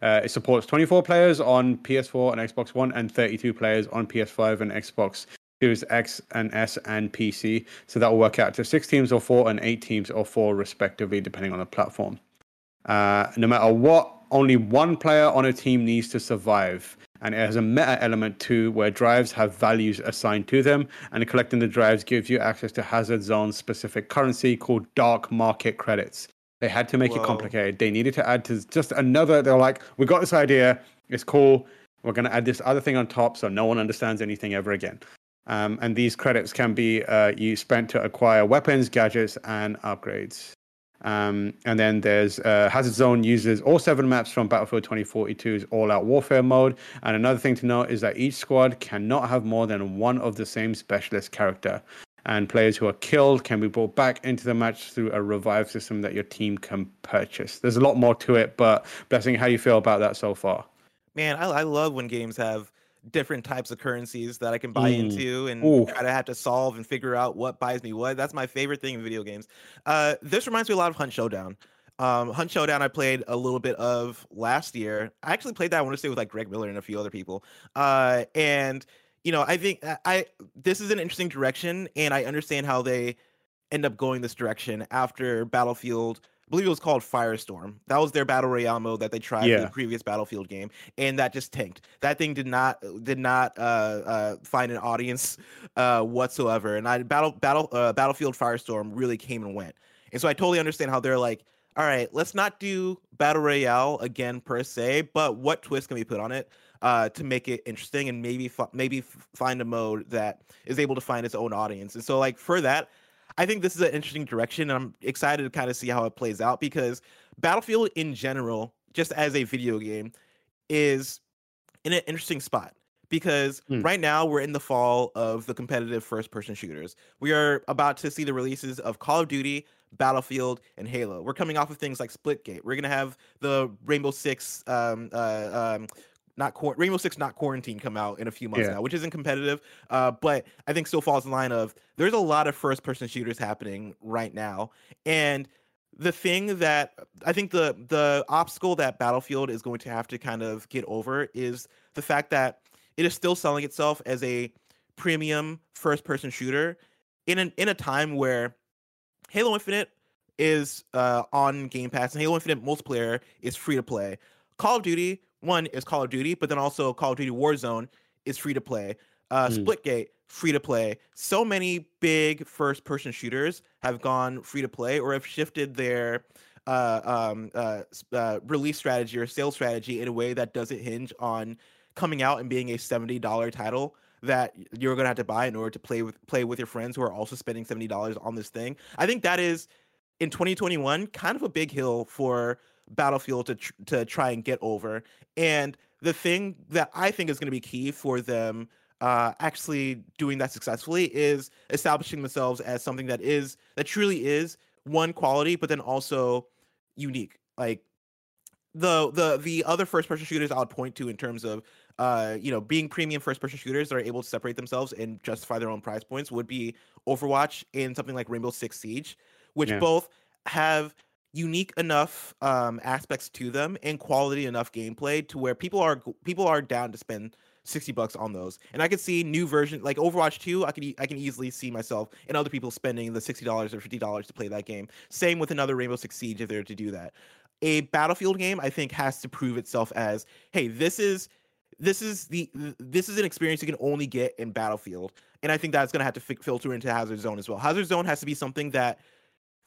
Uh, it supports 24 players on PS4 and Xbox One, and 32 players on PS5 and Xbox Series X and S and PC. So that will work out to six teams or four and eight teams or four, respectively, depending on the platform. Uh, no matter what, only one player on a team needs to survive. And it has a meta element too, where drives have values assigned to them, and collecting the drives gives you access to Hazard Zone specific currency called Dark Market credits. They had to make it complicated. They needed to add to just another. They're like, we got this idea. It's cool. We're going to add this other thing on top, so no one understands anything ever again. Um, and these credits can be uh, you spent to acquire weapons, gadgets, and upgrades. Um, and then there's uh, Hazard Zone uses all seven maps from Battlefield 2042's All Out Warfare mode. And another thing to note is that each squad cannot have more than one of the same specialist character. And players who are killed can be brought back into the match through a revive system that your team can purchase. There's a lot more to it, but Blessing, how you feel about that so far? Man, I, I love when games have different types of currencies that I can buy Mm. into and Ooh. try to have to solve and figure out what buys me what. That's my favorite thing in video games. Uh, this reminds me a lot of Hunt Showdown. Um, Hunt Showdown, I played a little bit of last year. I actually played that. I want to say with like Greg Miller and a few other people. Uh, and you know, I think I, I this is an interesting direction, and I understand how they end up going this direction after Battlefield. I believe it was called Firestorm. That was their battle royale mode that they tried Yeah. the previous Battlefield game, and that just tanked. That thing did not did not uh, uh, find an audience uh, whatsoever. And I battle battle uh, Battlefield Firestorm really came and went. And so I totally understand how they're like, all right, let's not do battle royale again per se, but what twist can we put on it uh, to make it interesting and maybe maybe find a mode that is able to find its own audience. And so like for that, I think this is an interesting direction, and I'm excited to kind of see how it plays out because Battlefield in general, just as a video game, is in an interesting spot because Hmm. right now we're in the fall of the competitive first person shooters. We are about to see the releases of Call of Duty, Battlefield, and Halo. We're coming off of things like Splitgate. We're gonna have the Rainbow Six um uh um not Rainbow Six not quarantine come out in a few months Yeah. now, which isn't competitive, uh, but I think still falls in line of there's a lot of first person shooters happening right now, and the thing that I think the the obstacle that Battlefield is going to have to kind of get over is the fact that it is still selling itself as a premium first person shooter in an in a time where Halo Infinite is uh, on Game Pass and Halo Infinite multiplayer is free to play. Call of Duty one is Call of Duty, but then also Call of Duty Warzone is free to play. Uh, mm. Splitgate free to play. So many big first person shooters have gone free to play or have shifted their uh, um, uh, uh, release strategy or sales strategy in a way that doesn't hinge on coming out and being a seventy dollar title that you're gonna have to buy in order to play with play with your friends who are also spending seventy dollars on this thing. I think that is in 2021 kind of a big hill for Battlefield to tr- to try and get over. And the thing that I think is going to be key for them uh, actually doing that successfully is establishing themselves as something that is that truly is one quality, but then also unique. Like the the the other first person shooters I would point to in terms of uh you know being premium first person shooters that are able to separate themselves and justify their own price points would be Overwatch and something like Rainbow Six Siege, which yeah. both have unique enough um, aspects to them and quality enough gameplay to where people are people are down to spend 60 bucks on those. And I could see new version like Overwatch 2, I could I can easily see myself and other people spending the $60 or $50 to play that game. Same with another Rainbow Six Siege if they're to do that. A Battlefield game I think has to prove itself as, hey, this is this is the this is an experience you can only get in Battlefield. And I think that's going to have to filter into Hazard Zone as well. Hazard Zone has to be something that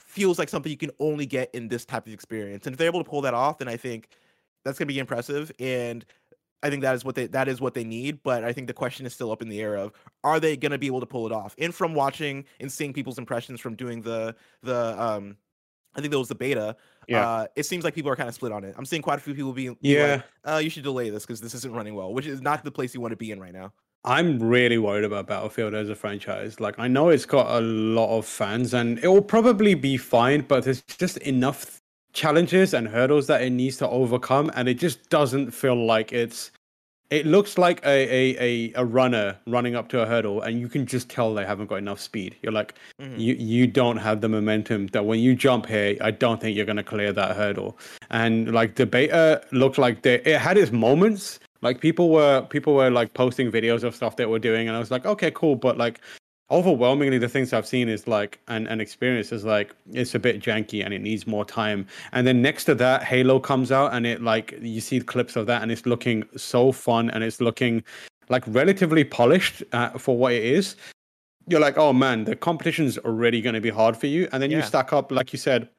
feels like something you can only get in this type of experience. And if they're able to pull that off, then I think that's going to be impressive. And I think that is what they that is what they need. But I think the question is still up in the air of are they going to be able to pull it off? And from watching and seeing people's impressions from doing the the um I think that was the beta. Yeah. Uh, it seems like people are kind of split on it. I'm seeing quite a few people being, yeah. Like, uh, you should delay this because this isn't running well, which is not the place you want to be in right now. I'm really worried about Battlefield as a franchise. Like, I know it's got a lot of fans and it will probably be fine, but there's just enough challenges and hurdles that it needs to overcome. And it just doesn't feel like it's. It looks like a, a, a, a runner running up to a hurdle, and you can just tell they haven't got enough speed. You're like, mm-hmm. you, you don't have the momentum that when you jump here, I don't think you're going to clear that hurdle. And like the beta looked like they, it had its moments, like people were people were like posting videos of stuff they were doing, and I was like, okay, cool, but like overwhelmingly the things I've seen is like and and experience is like it's a bit janky and it needs more time. And then next to that, Halo comes out and it like you see clips of that and it's looking so fun and it's looking like relatively polished uh, for what it is. You're like, oh man, the competition's already going to be hard for you, and then yeah. you stack up, like you said,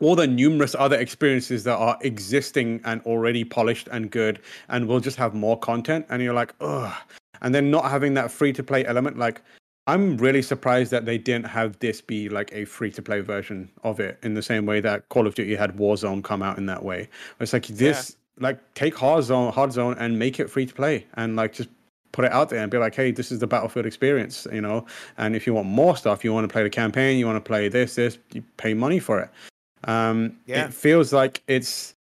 all the numerous other experiences that are existing and already polished and good and we'll just have more content and you're like ugh and then not having that free to play element like i'm really surprised that they didn't have this be like a free to play version of it in the same way that call of duty had warzone come out in that way it's like this yeah. like take hard zone hard zone and make it free to play and like just put it out there and be like, hey, this is the Battlefield experience, you know. And if you want more stuff, you want to play the campaign, you want to play this, this, you pay money for it. Um, yeah. It feels like it's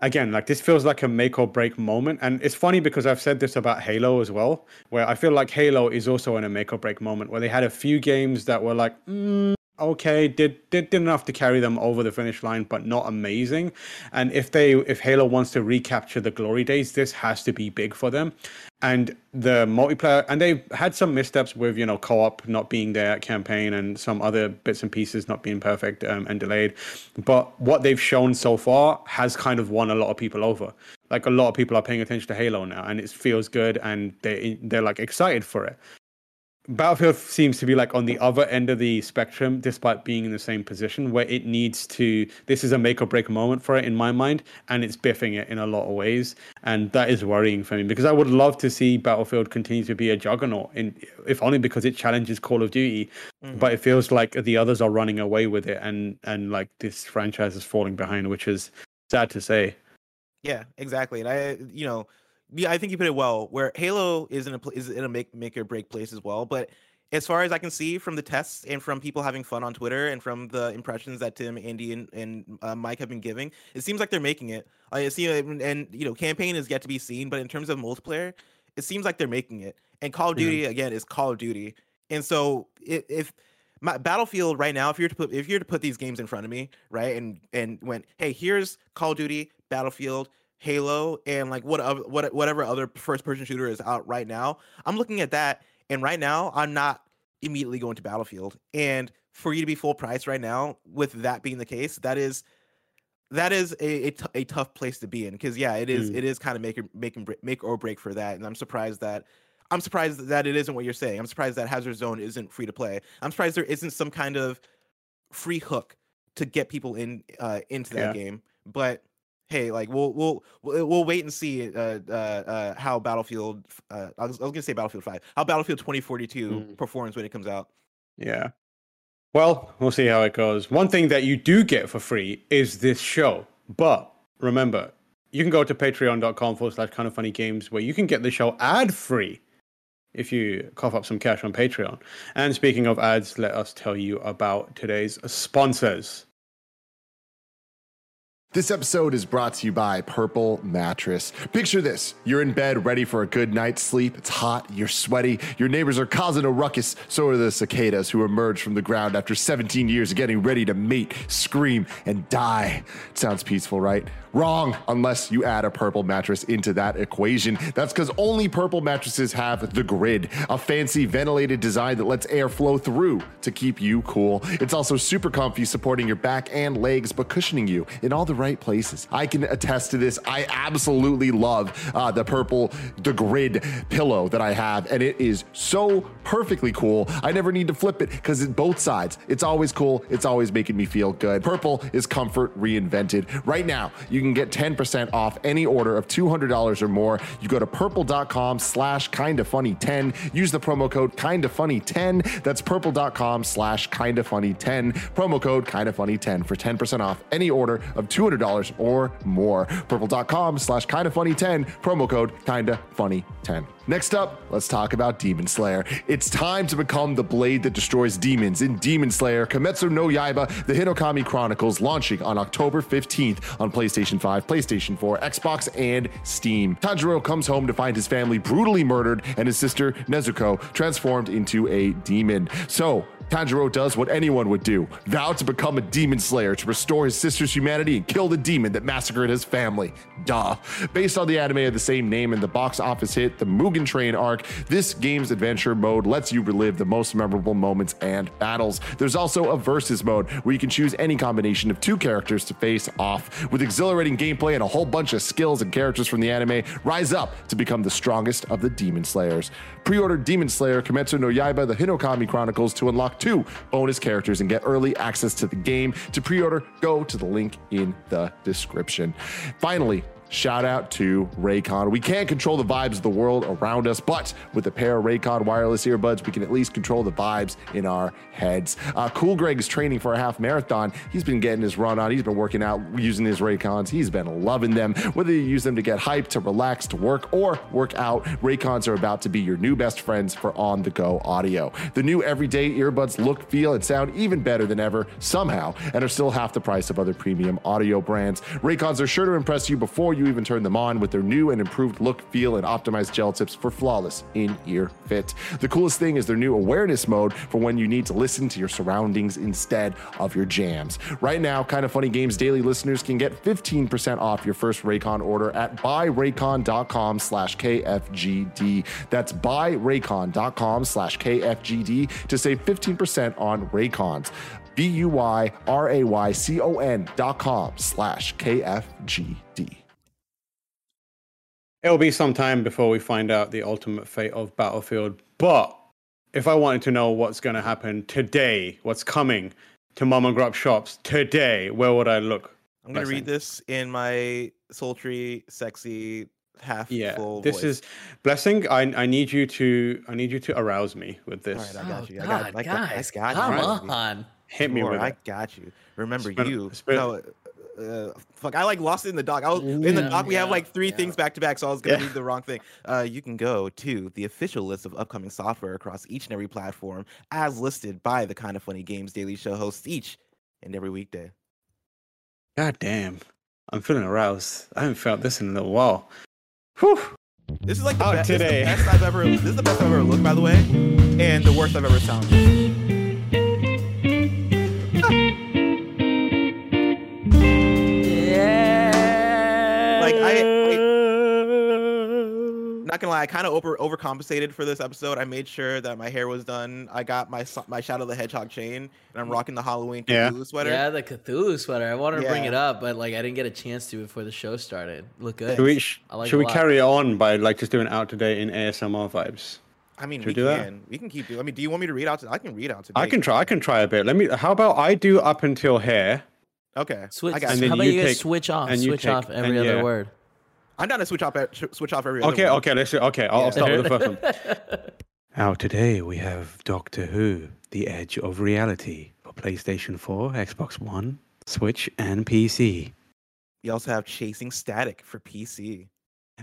again like this feels like a make or break moment, and it's funny because I've said this about Halo as well, where I feel like Halo is also in a make or break moment where they had a few games that were like. Mm, okay did, did did enough to carry them over the finish line but not amazing. And if they if halo wants to recapture the glory days this has to be big for them. And the multiplayer and they've had some missteps with you know co-op not being there at campaign and some other bits and pieces not being perfect um, and delayed. But what they've shown so far has kind of won a lot of people over. Like a lot of people are paying attention to halo now and it feels good and they they're like excited for it Battlefield seems to be like on the other end of the spectrum, despite being in the same position, where it needs to. This is a make or break moment for it in my mind, and it's biffing it in a lot of ways, and that is worrying for me because I would love to see Battlefield continue to be a juggernaut, in, if only because it challenges Call of Duty, mm-hmm. but it feels like the others are running away with it, and and like this franchise is falling behind, which is sad to say. Yeah, exactly, and I, you know yeah, I think you put it well. Where Halo is in a is in a make make or break place as well. But as far as I can see from the tests and from people having fun on Twitter and from the impressions that Tim, Andy, and, and uh, Mike have been giving, it seems like they're making it. I see, and, and, you know, campaign is yet to be seen, but in terms of multiplayer, it seems like they're making it. And Call of Duty mm-hmm. again is Call of Duty, and so if my Battlefield right now, if you're to put if you're to put these games in front of me, right, and and went, hey, here's Call of Duty, Battlefield, Halo, and like what other, what whatever other first person shooter is out right now, I'm looking at that, and right now I'm not immediately going to Battlefield, and for you to be full price right now, with that being the case, that is that is a, a, t- a tough place to be in because yeah it is Mm. it is kind of make or make, and make or break for that and i'm surprised that i'm surprised that it isn't what you're saying i'm surprised that hazard zone isn't free to play i'm surprised there isn't some kind of free hook to get people in uh into that Yeah. game but hey like we'll we'll we'll, wait and see uh, uh uh how battlefield uh I was, I was gonna say battlefield 5 how battlefield 2042 Mm. performs when it comes out Yeah. Well, we'll see how it goes. One thing that you do get for free is this show. But remember, you can go to patreon.com forward slash kind of funny games where you can get the show ad free if you cough up some cash on Patreon. And speaking of ads, let us tell you about today's sponsors. This episode is brought to you by Purple Mattress. Picture this you're in bed ready for a good night's sleep. It's hot, you're sweaty, your neighbors are causing a ruckus. So are the cicadas who emerge from the ground after 17 years of getting ready to mate, scream, and die. Sounds peaceful, right? Wrong, unless you add a purple mattress into that equation. That's because only purple mattresses have the grid, a fancy ventilated design that lets air flow through to keep you cool. It's also super comfy, supporting your back and legs, but cushioning you in all the right places. I can attest to this. I absolutely love uh, the purple, the grid pillow that I have, and it is so perfectly cool. I never need to flip it because it's both sides. It's always cool. It's always making me feel good. Purple is comfort reinvented. Right now, you can get 10% off any order of $200 or more. You go to purple.com slash kinda funny 10. Use the promo code kinda funny 10. That's purple.com slash kinda funny 10. Promo code kinda funny 10 for 10% off any order of $200 or more. Purple.com slash kinda funny 10. Promo code kinda funny 10. Next up, let's talk about Demon Slayer. It's time to become the blade that destroys demons in Demon Slayer Kimetsu no Yaiba, the Hinokami Chronicles, launching on October 15th on PlayStation 5, PlayStation 4, Xbox, and Steam. Tanjiro comes home to find his family brutally murdered and his sister Nezuko transformed into a demon. So, Tanjiro does what anyone would do vow to become a demon slayer to restore his sister's humanity and kill the demon that massacred his family. Duh. Based on the anime of the same name and the box office hit, the Mugen Train arc, this game's adventure mode lets you relive the most memorable moments and battles. There's also a versus mode where you can choose any combination of two characters to face off. With exhilarating gameplay and a whole bunch of skills and characters from the anime, rise up to become the strongest of the demon slayers. Pre order Demon Slayer Kimetsu no Yaiba, the Hinokami Chronicles to unlock two bonus characters and get early access to the game. To pre order, go to the link in the description. Finally, Shout out to Raycon. We can't control the vibes of the world around us, but with a pair of Raycon wireless earbuds, we can at least control the vibes in our heads. Uh, cool Greg is training for a half marathon. He's been getting his run on. He's been working out using his Raycons. He's been loving them. Whether you use them to get hyped, to relax, to work, or work out, Raycons are about to be your new best friends for on the go audio. The new everyday earbuds look, feel, and sound even better than ever somehow and are still half the price of other premium audio brands. Raycons are sure to impress you before you even turn them on with their new and improved look, feel, and optimized gel tips for flawless in ear fit. The coolest thing is their new awareness mode for when you need to listen to your surroundings instead of your jams. Right now, Kind of Funny Games daily listeners can get 15% off your first Raycon order at buyraycon.com slash KFGD. That's buyraycon.com slash KFGD to save 15% on Raycons. B U Y R A Y C O N dot com slash KFGD. It'll be some time before we find out the ultimate fate of Battlefield. But if I wanted to know what's going to happen today, what's coming to Mom and Grub shops today, where would I look? i'm gonna read this in my sultry sexy half Yeah, full this voice. is blessing. I I need you to I need you to arouse me with this. right, I got Oh, you. I got, God, I got, guys, I got you. come I got you. on. Hit me Sure, with I it. got you. Remember Spin- you. spin- No, uh, fuck. I like lost it in the doc. I was in the Yeah, doc. We have like three yeah. things back to back, so I was gonna Yeah. read the wrong thing. Uh, you can go to the official list of upcoming software across each and every platform, as listed by the Kind of Funny Games Daily Show hosts each and every weekday. God damn, I'm feeling aroused. I haven't felt this in a little while. Whew. This is like the, Out be- this is the best I've ever. This is the best I've ever looked, by the way, and the worst I've ever sounded. Not gonna lie, I kind of over overcompensated for this episode. I made sure that my hair was done. I got my so- my Shadow the Hedgehog chain, and I'm mm. rocking the Halloween Yeah. Cthulhu sweater. Yeah, the Cthulhu sweater. I wanted to bring it up, but like I didn't get a chance to before the show started. Look good. Should we, sh- I like should we carry it on by like just doing out today in ASMR vibes? I mean, Should we we do that? can. We can keep doing. I mean, do you want me to read out? To, I can read out today. I can try. I can try a bit. Let me. How about I do up until here? Okay. Switch. I got And then how about you you, guys take- switch off? Switch take- off every and other yeah. word. I'm down to switch off. Switch off every. other Okay. one. Okay. Let's. do- Okay. I'll, Yeah. I'll start with the first one. Out today we have Doctor Who: The Edge of Reality for PlayStation 4, Xbox One, Switch, and PC. You also have Chasing Static for PC.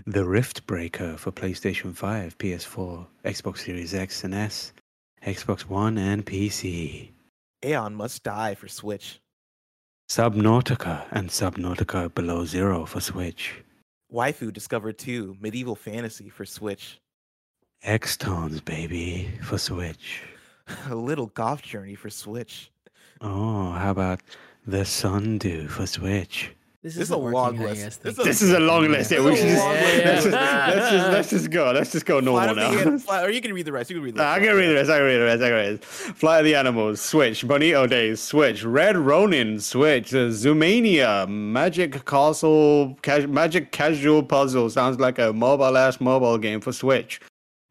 The Riftbreaker for PlayStation 5, PS4, Xbox Series X and S, Xbox One, and PC. Aeon Must Die for Switch. Subnautica and Subnautica Below Zero for Switch. Waifu Discovered 2 Medieval Fantasy for Switch. X-Tones, baby, for Switch. A Little Golf Journey for Switch. Oh, how about The Sundew for Switch? This, This is a long list. This is This is a long list. Yeah, we should just, long let's, just, let's, just, let's just go. Let's just go Flight normal of the now. An- Flight- or you can read the rest. You can read the Nah, rest. I can read the rest. I can read the rest. I can read the rest. Flight of the Animals, Switch. Bonito Days, Switch. Red Ronin, Switch. Uh, Zoomania, Magic Castle, Cas- Magic Casual Puzzle. Sounds like a mobile ass mobile game for Switch.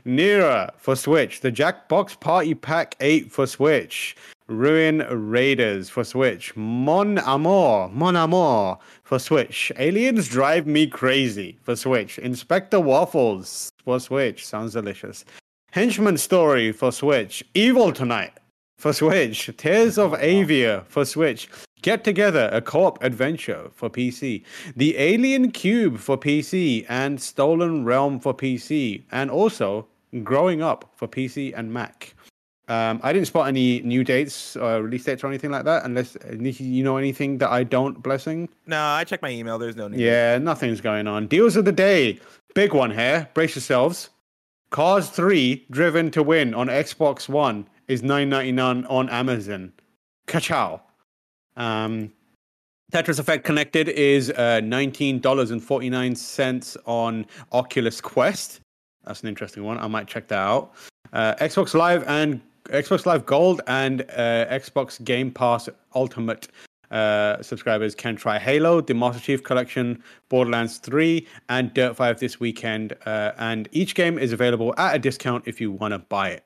Nira for Switch. The Jackbox Party Pack 8 for Switch. Ruin Raiders for Switch. Mon Amour, Mon Amour for Switch. Aliens Drive Me Crazy for Switch. Inspector Waffles for Switch. Sounds delicious. Henchman Story for Switch. Evil Tonight for Switch. Tears of Avia for Switch. Get Together, a co-op adventure for PC. The Alien Cube for PC and Stolen Realm for PC. And also Growing Up for PC and Mac. Um, I didn't spot any new dates or release dates or anything like that, unless you know anything that I don't. Blessing. No, I checked my email. There's no need. Yeah, nothing's going on. Deals of the day. Big one here. Brace yourselves. Cars 3 Driven to Win on Xbox One is 9.99 on Amazon. Ka-chow. Um, Tetris Effect Connected is uh, $19.49 on Oculus Quest. That's an interesting one. I might check that out. Uh, Xbox Live and Xbox Live Gold and uh, Xbox Game Pass Ultimate uh, subscribers can try Halo, the Master Chief Collection, Borderlands 3, and Dirt 5 this weekend. Uh, and each game is available at a discount if you want to buy it.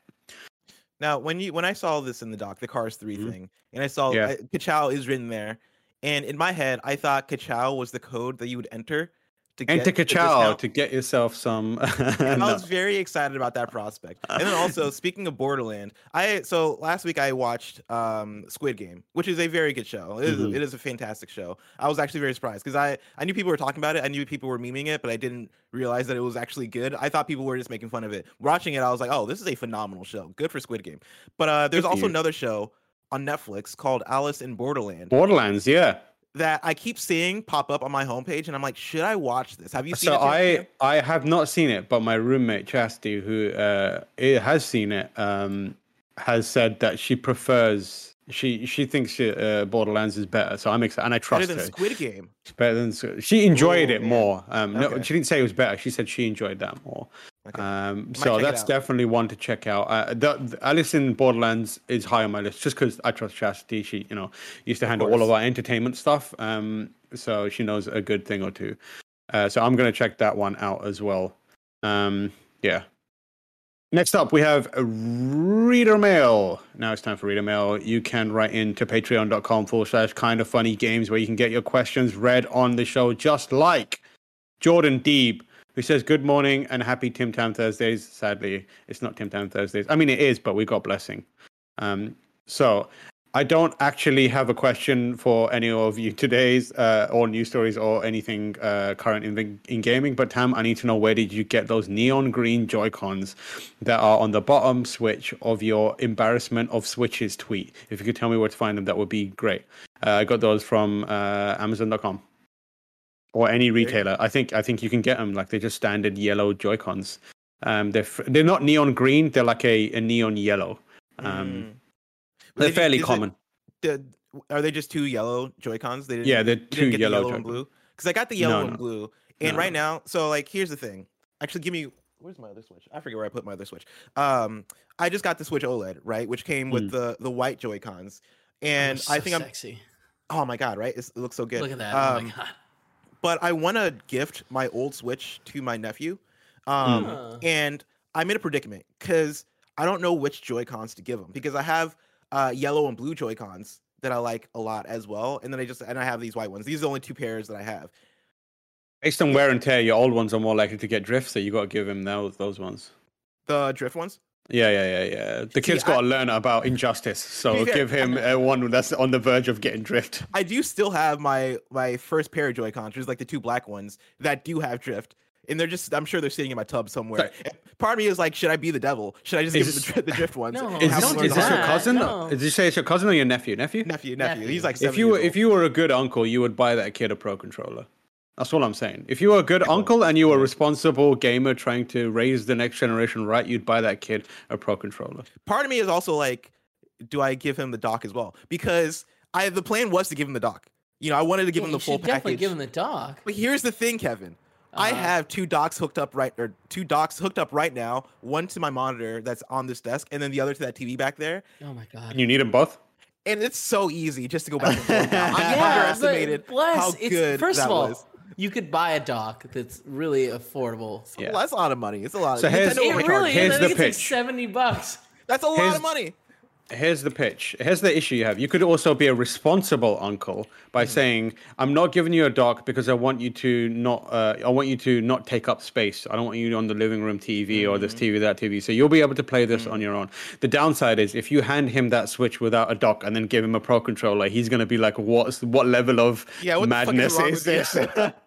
Now, when you when I saw this in the doc, the Cars 3 Mhm. thing, and I saw Yeah. Kachow is written there, and in my head, I thought Kachow was the code that you would enter to Enter get the Ka-chow to get yourself some. And I No. was very excited about that prospect. And then also, speaking of Borderland, I so last week I watched um, Squid Game, which is a very good show. It is, Mhm. it is a fantastic show. I was actually very surprised because I I knew people were talking about it. I knew people were memeing it, but I didn't realize that it was actually good. I thought people were just making fun of it. Watching it, I was like, oh, this is a phenomenal show. Good for Squid Game. But uh, there's for also another show on Netflix called Alice in Borderland Borderlands, yeah. That I keep seeing pop up on my homepage, and I'm like, should I watch this? Have you seen So it? Sebastian? I I have not seen it, but my roommate Chastity, who uh, it has seen it, um, has said that she prefers. She she thinks uh, Borderlands is better, so I'm excited, and I trust better than her. Squid Game. It's better than she enjoyed Oh, it man. more. Um, no, she didn't say it was better. She said she enjoyed that more. Okay. Um, so that's definitely one to check out. Uh, the, the Alice in Borderlands is high on my list just because I trust Chastity. She, you know, used to handle all of our entertainment stuff. Um, so she knows a good thing or two. Uh, so I'm gonna check that one out as well. Um, yeah. Next up, we have reader mail. Now it's time for reader mail. You can write into patreon.com forward slash kind of funny games where you can get your questions read on the show, just like Jordan Deeb, who says, Good morning and happy Tim Tam Thursdays. Sadly, it's not Tim Tam Thursdays. I mean, it is, but we got blessing. Um, so I don't actually have a question for any of you today's uh, or news stories or anything uh, current in, in gaming. But Tam, I need to know where did you get those neon green Joy Cons that are on the bottom switch of your embarrassment of switches tweet? If you could tell me where to find them, that would be great. Uh, I got those from uh, Amazon.com or any retailer. I think I think you can get them like they're just standard yellow Joy Cons. Um, they're f- they're not neon green. They're like a, a neon yellow. Um, Mm. They're Did fairly is it- common. the- are they just two yellow Joy Cons? They didn't, Yeah, they're you didn't two get the yellow yellow and blue. Because I got the yellow No, and no. blue, and No, right now, so like here's the thing. Actually, give me where's my other Switch? I forget where I put my other Switch. Um, I just got the Switch OLED, right, which came with Mm. the the white Joy Cons, and Oh, I so think I'm. sexy. Oh my god, right? It's, it looks so good. Look at that. oh Um, my god. But I want to gift my old Switch to my nephew. Um, Huh. and I'm in a predicament because I don't know which Joy Cons to give him because I have uh, yellow and blue Joy Cons that I like a lot as well, and then I just and I have these white ones. These are the only two pairs that I have. Based on wear and tear, your old ones are more likely to get drift, so you got to give him those those ones. The drift ones. Yeah, yeah, yeah, yeah. The kid's got to learn about injustice, so To fair, give him uh, one that's on the verge of getting drift. I do still have my my first pair of Joy Cons, which is like the two black ones that do have drift. And they're just, I'm sure they're sitting in my tub somewhere. And Part of me is like, should I be the devil? Should I just Is give the, the drift ones? No, Is this, him don't is this your cousin? no. Did you say it's your cousin or your nephew? Nephew? nephew? Nephew. Nephew. He's like seven if you years were, if you were a good uncle, you would buy that kid a pro controller. That's all I'm saying. If you were a good uncle and you were a responsible gamer trying to raise the next generation right, you'd buy that kid a pro controller. part of me is also like, do I give him the dock as well? Because I the plan was to give him the dock. You know, I wanted to give Yeah, him you the full should definitely package. give him the dock. But here's the thing, Kevin. I Uh-huh. have two docks hooked up right or two docks hooked up right now. One to my monitor that's on this desk, and then the other to that TV back there. Oh my god. And you need them both? And it's so easy just to go back and forth. I Yeah, underestimated but bless, how it's, good First that of all, was. You could buy a dock that's really affordable. Yeah. Well, that's a lot of money. It's a lot. So of, here's- Nintendo It overcharged. really Here's is. I the think it's pitch. like seventy bucks. That's a lot here's- of money. Here's the pitch. Here's the issue you have. You could also be a responsible uncle by mm-hmm. saying, "I'm not giving you a dock because I want you to not. Uh, I want you to not take up space. I don't want you on the living room TV or this mm-hmm. TV, that TV. So you'll be able to play this on mm. your own. The downside is if you hand him that Switch without a dock and then give him a Pro controller, he's gonna be like, "What's what level of Yeah, what the is madness is this?"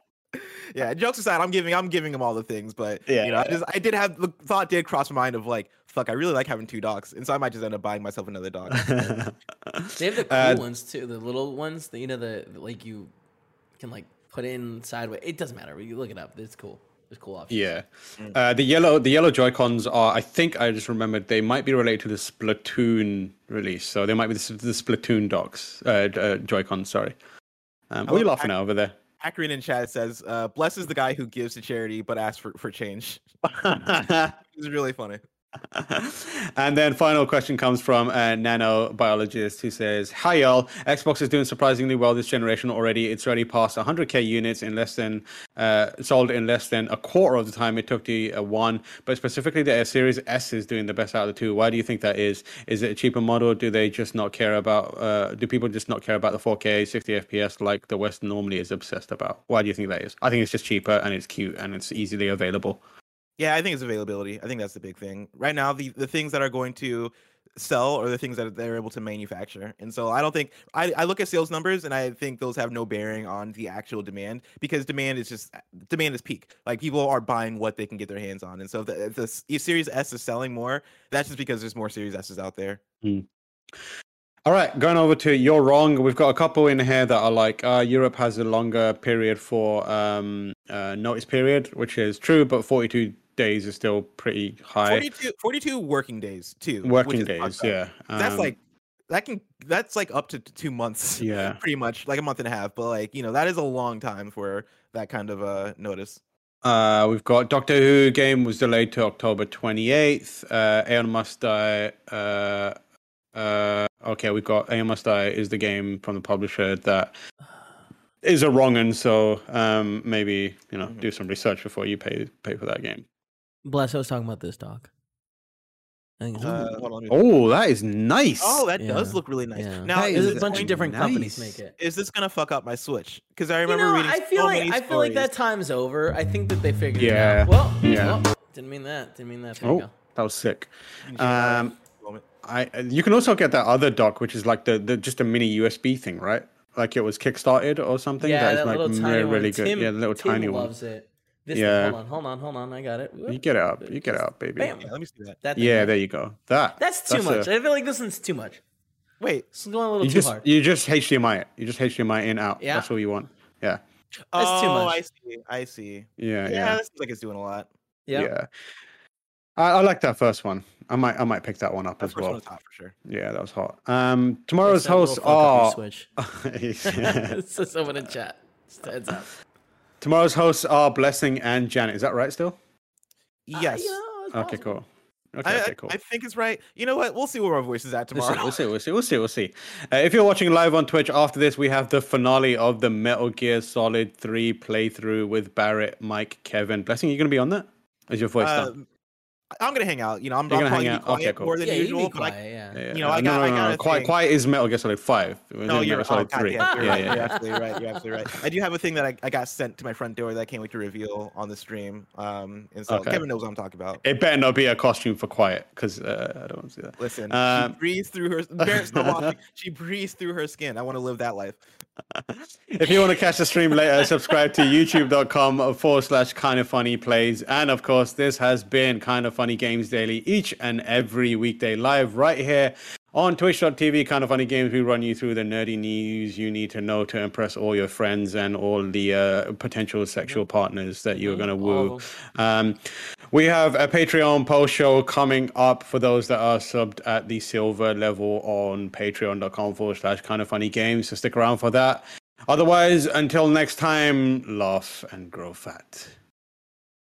Yeah, jokes aside, I'm giving I'm giving him all the things, but Yeah, you know, I just I did have the thought did cross my mind of like, fuck, I really like having two dogs, and so I might just end up buying myself another dog. They have the cool Uh, ones too, the little ones. The, you know the like you can like put in sideways. It doesn't matter. You look it up. It's cool. There's cool options. Yeah, uh, the yellow the yellow Joy Cons are. I think I just remembered they might be related to the Splatoon release, so they might be the, the Splatoon docks, uh, uh, Joy Cons. Sorry. Um, what are you Oh, laughing at over there? Akron in chat says, uh, "Blesses the guy who gives to charity but asks for for change." It's really funny. and then final question comes from a nanobiologist who says, "Hi y'all, Xbox is doing surprisingly well this generation already. It's already passed 100k units in less than uh, sold in less than a quarter of the time it took the uh, one. But specifically, the Series S is doing the best out of the two. Why do you think that is? Is it a cheaper model? Do they just not care about? Uh, do people just not care about the 4K 60 FPS like the West normally is obsessed about? Why do you think that is? I think it's just cheaper and it's cute and it's easily available. Yeah, I think it's availability. I think that's the big thing right now. The the things that are going to sell are the things that they're able to manufacture, and so I don't think I, I look at sales numbers and I think those have no bearing on the actual demand because demand is just demand is peak. Like people are buying what they can get their hands on, and so if the, if the if Series S is selling more, that's just because there's more Series S's out there. All right, going over to you're wrong. We've got a couple in here that are like uh, Europe has a longer period for um, uh, notice period, which is true, but 42 days is still pretty high. 42, 42 working days too. Working days, yeah. that's Um, like that can that's like up to two months. yeah. pretty much like a month and a half. But like you know that is a long time for that kind of uh notice. Uh, we've got Doctor Who game was delayed to October 28th. Uh, Aeon Must Die. Uh, uh, okay, we've got Aeon Must Die is the game from the publisher that is a wrong and so um, maybe you know Mhm. do some research before you pay pay for that game. Bless. I was talking about this dog. I think it's Uh, on. Oh, that is nice. Oh, that does look really nice. yeah. Now, That is, There's is a bunch of going- different companies nice. make it. is this gonna fuck up my Switch? Because I You remember know, reading. I feel so like many I feel like that time's over. I think that they figured Yeah, it out. Well, yeah. well, didn't mean that. Didn't mean that. There you Oh, go. that was sick. Um. I you can also get that other dock, which is like the, the just a mini USB thing, right? Like it was kickstarted or something. Yeah, is that like little really, tiny really good. Tim, yeah, the little Tim tiny one. loves it. This Yeah. One. Hold on, hold on, hold on. I got it. You get it up. You get it up, baby. Bam. Yeah, let me see that. That thing Yeah, there. there you go. That That's too much. I I feel like this one's too much. Wait. This is going a little you too just hard. you just HDMI it. You just HDMI in out. Yeah. That's all you want. Yeah. That's too oh, much. I see. I see. Yeah. Yeah, Yeah. that seems like it's doing a lot. yeah. Yeah. I, I like that first one. I might I might pick that one up That as first one well. was hot for sure. Yeah, that was hot. Um, tomorrow's That little hosts are Switch. so someone in chat. stands up. Tomorrow's hosts are Blessing and Janet. Is that right still? Yes. you know, it's Okay, cool. Okay, I, okay, cool. I think it's right. You know what? We'll see where our voice is at We'll see, tomorrow. we'll see, we'll see, we'll see, we'll see. Uh, if you're watching live on Twitch after this, we have the finale of the Metal Gear Solid 3 playthrough with Barrett, Mike, Kevin. Blessing, you going to be on that? Is your voice done? I'm gonna hang out. You know, I'm, You're I'll gonna probably hang be out? quiet Okay, cool. more than Yeah, usual. be but I- quiet, yeah. Yeah, you know, I no, got- no, I no, got no. a Quiet, thing. quiet is Metal Gear Solid 5. It was No, you're, Metal oh, Solid God 3. damn, you're yeah, right. yeah, You're absolutely right. You're absolutely right. I do have a thing that I, I got sent to my front door that I can't wait to reveal on the stream. Um, and so Okay. Kevin knows what I'm talking about. It better not be a costume for quiet because uh, I don't want to see that. Listen, Um, she breathes through her. Barrett's not watching. She breathes through her skin. I want to live that life. If you want to catch the stream later, subscribe to youtube.com forward slash kind of funny plays. And of course, this has been kind of funny games daily each and every weekday live right here on twitch.tv. Kind of funny games. We run you through the nerdy news you need to know to impress all your friends and all the uh, potential sexual partners that you're going to woo. Um, we have a Patreon post show coming up for those that are subbed at the silver level on patreon.com forward slash kind of funny games. So stick around for that. Otherwise, until next time, laugh and grow fat.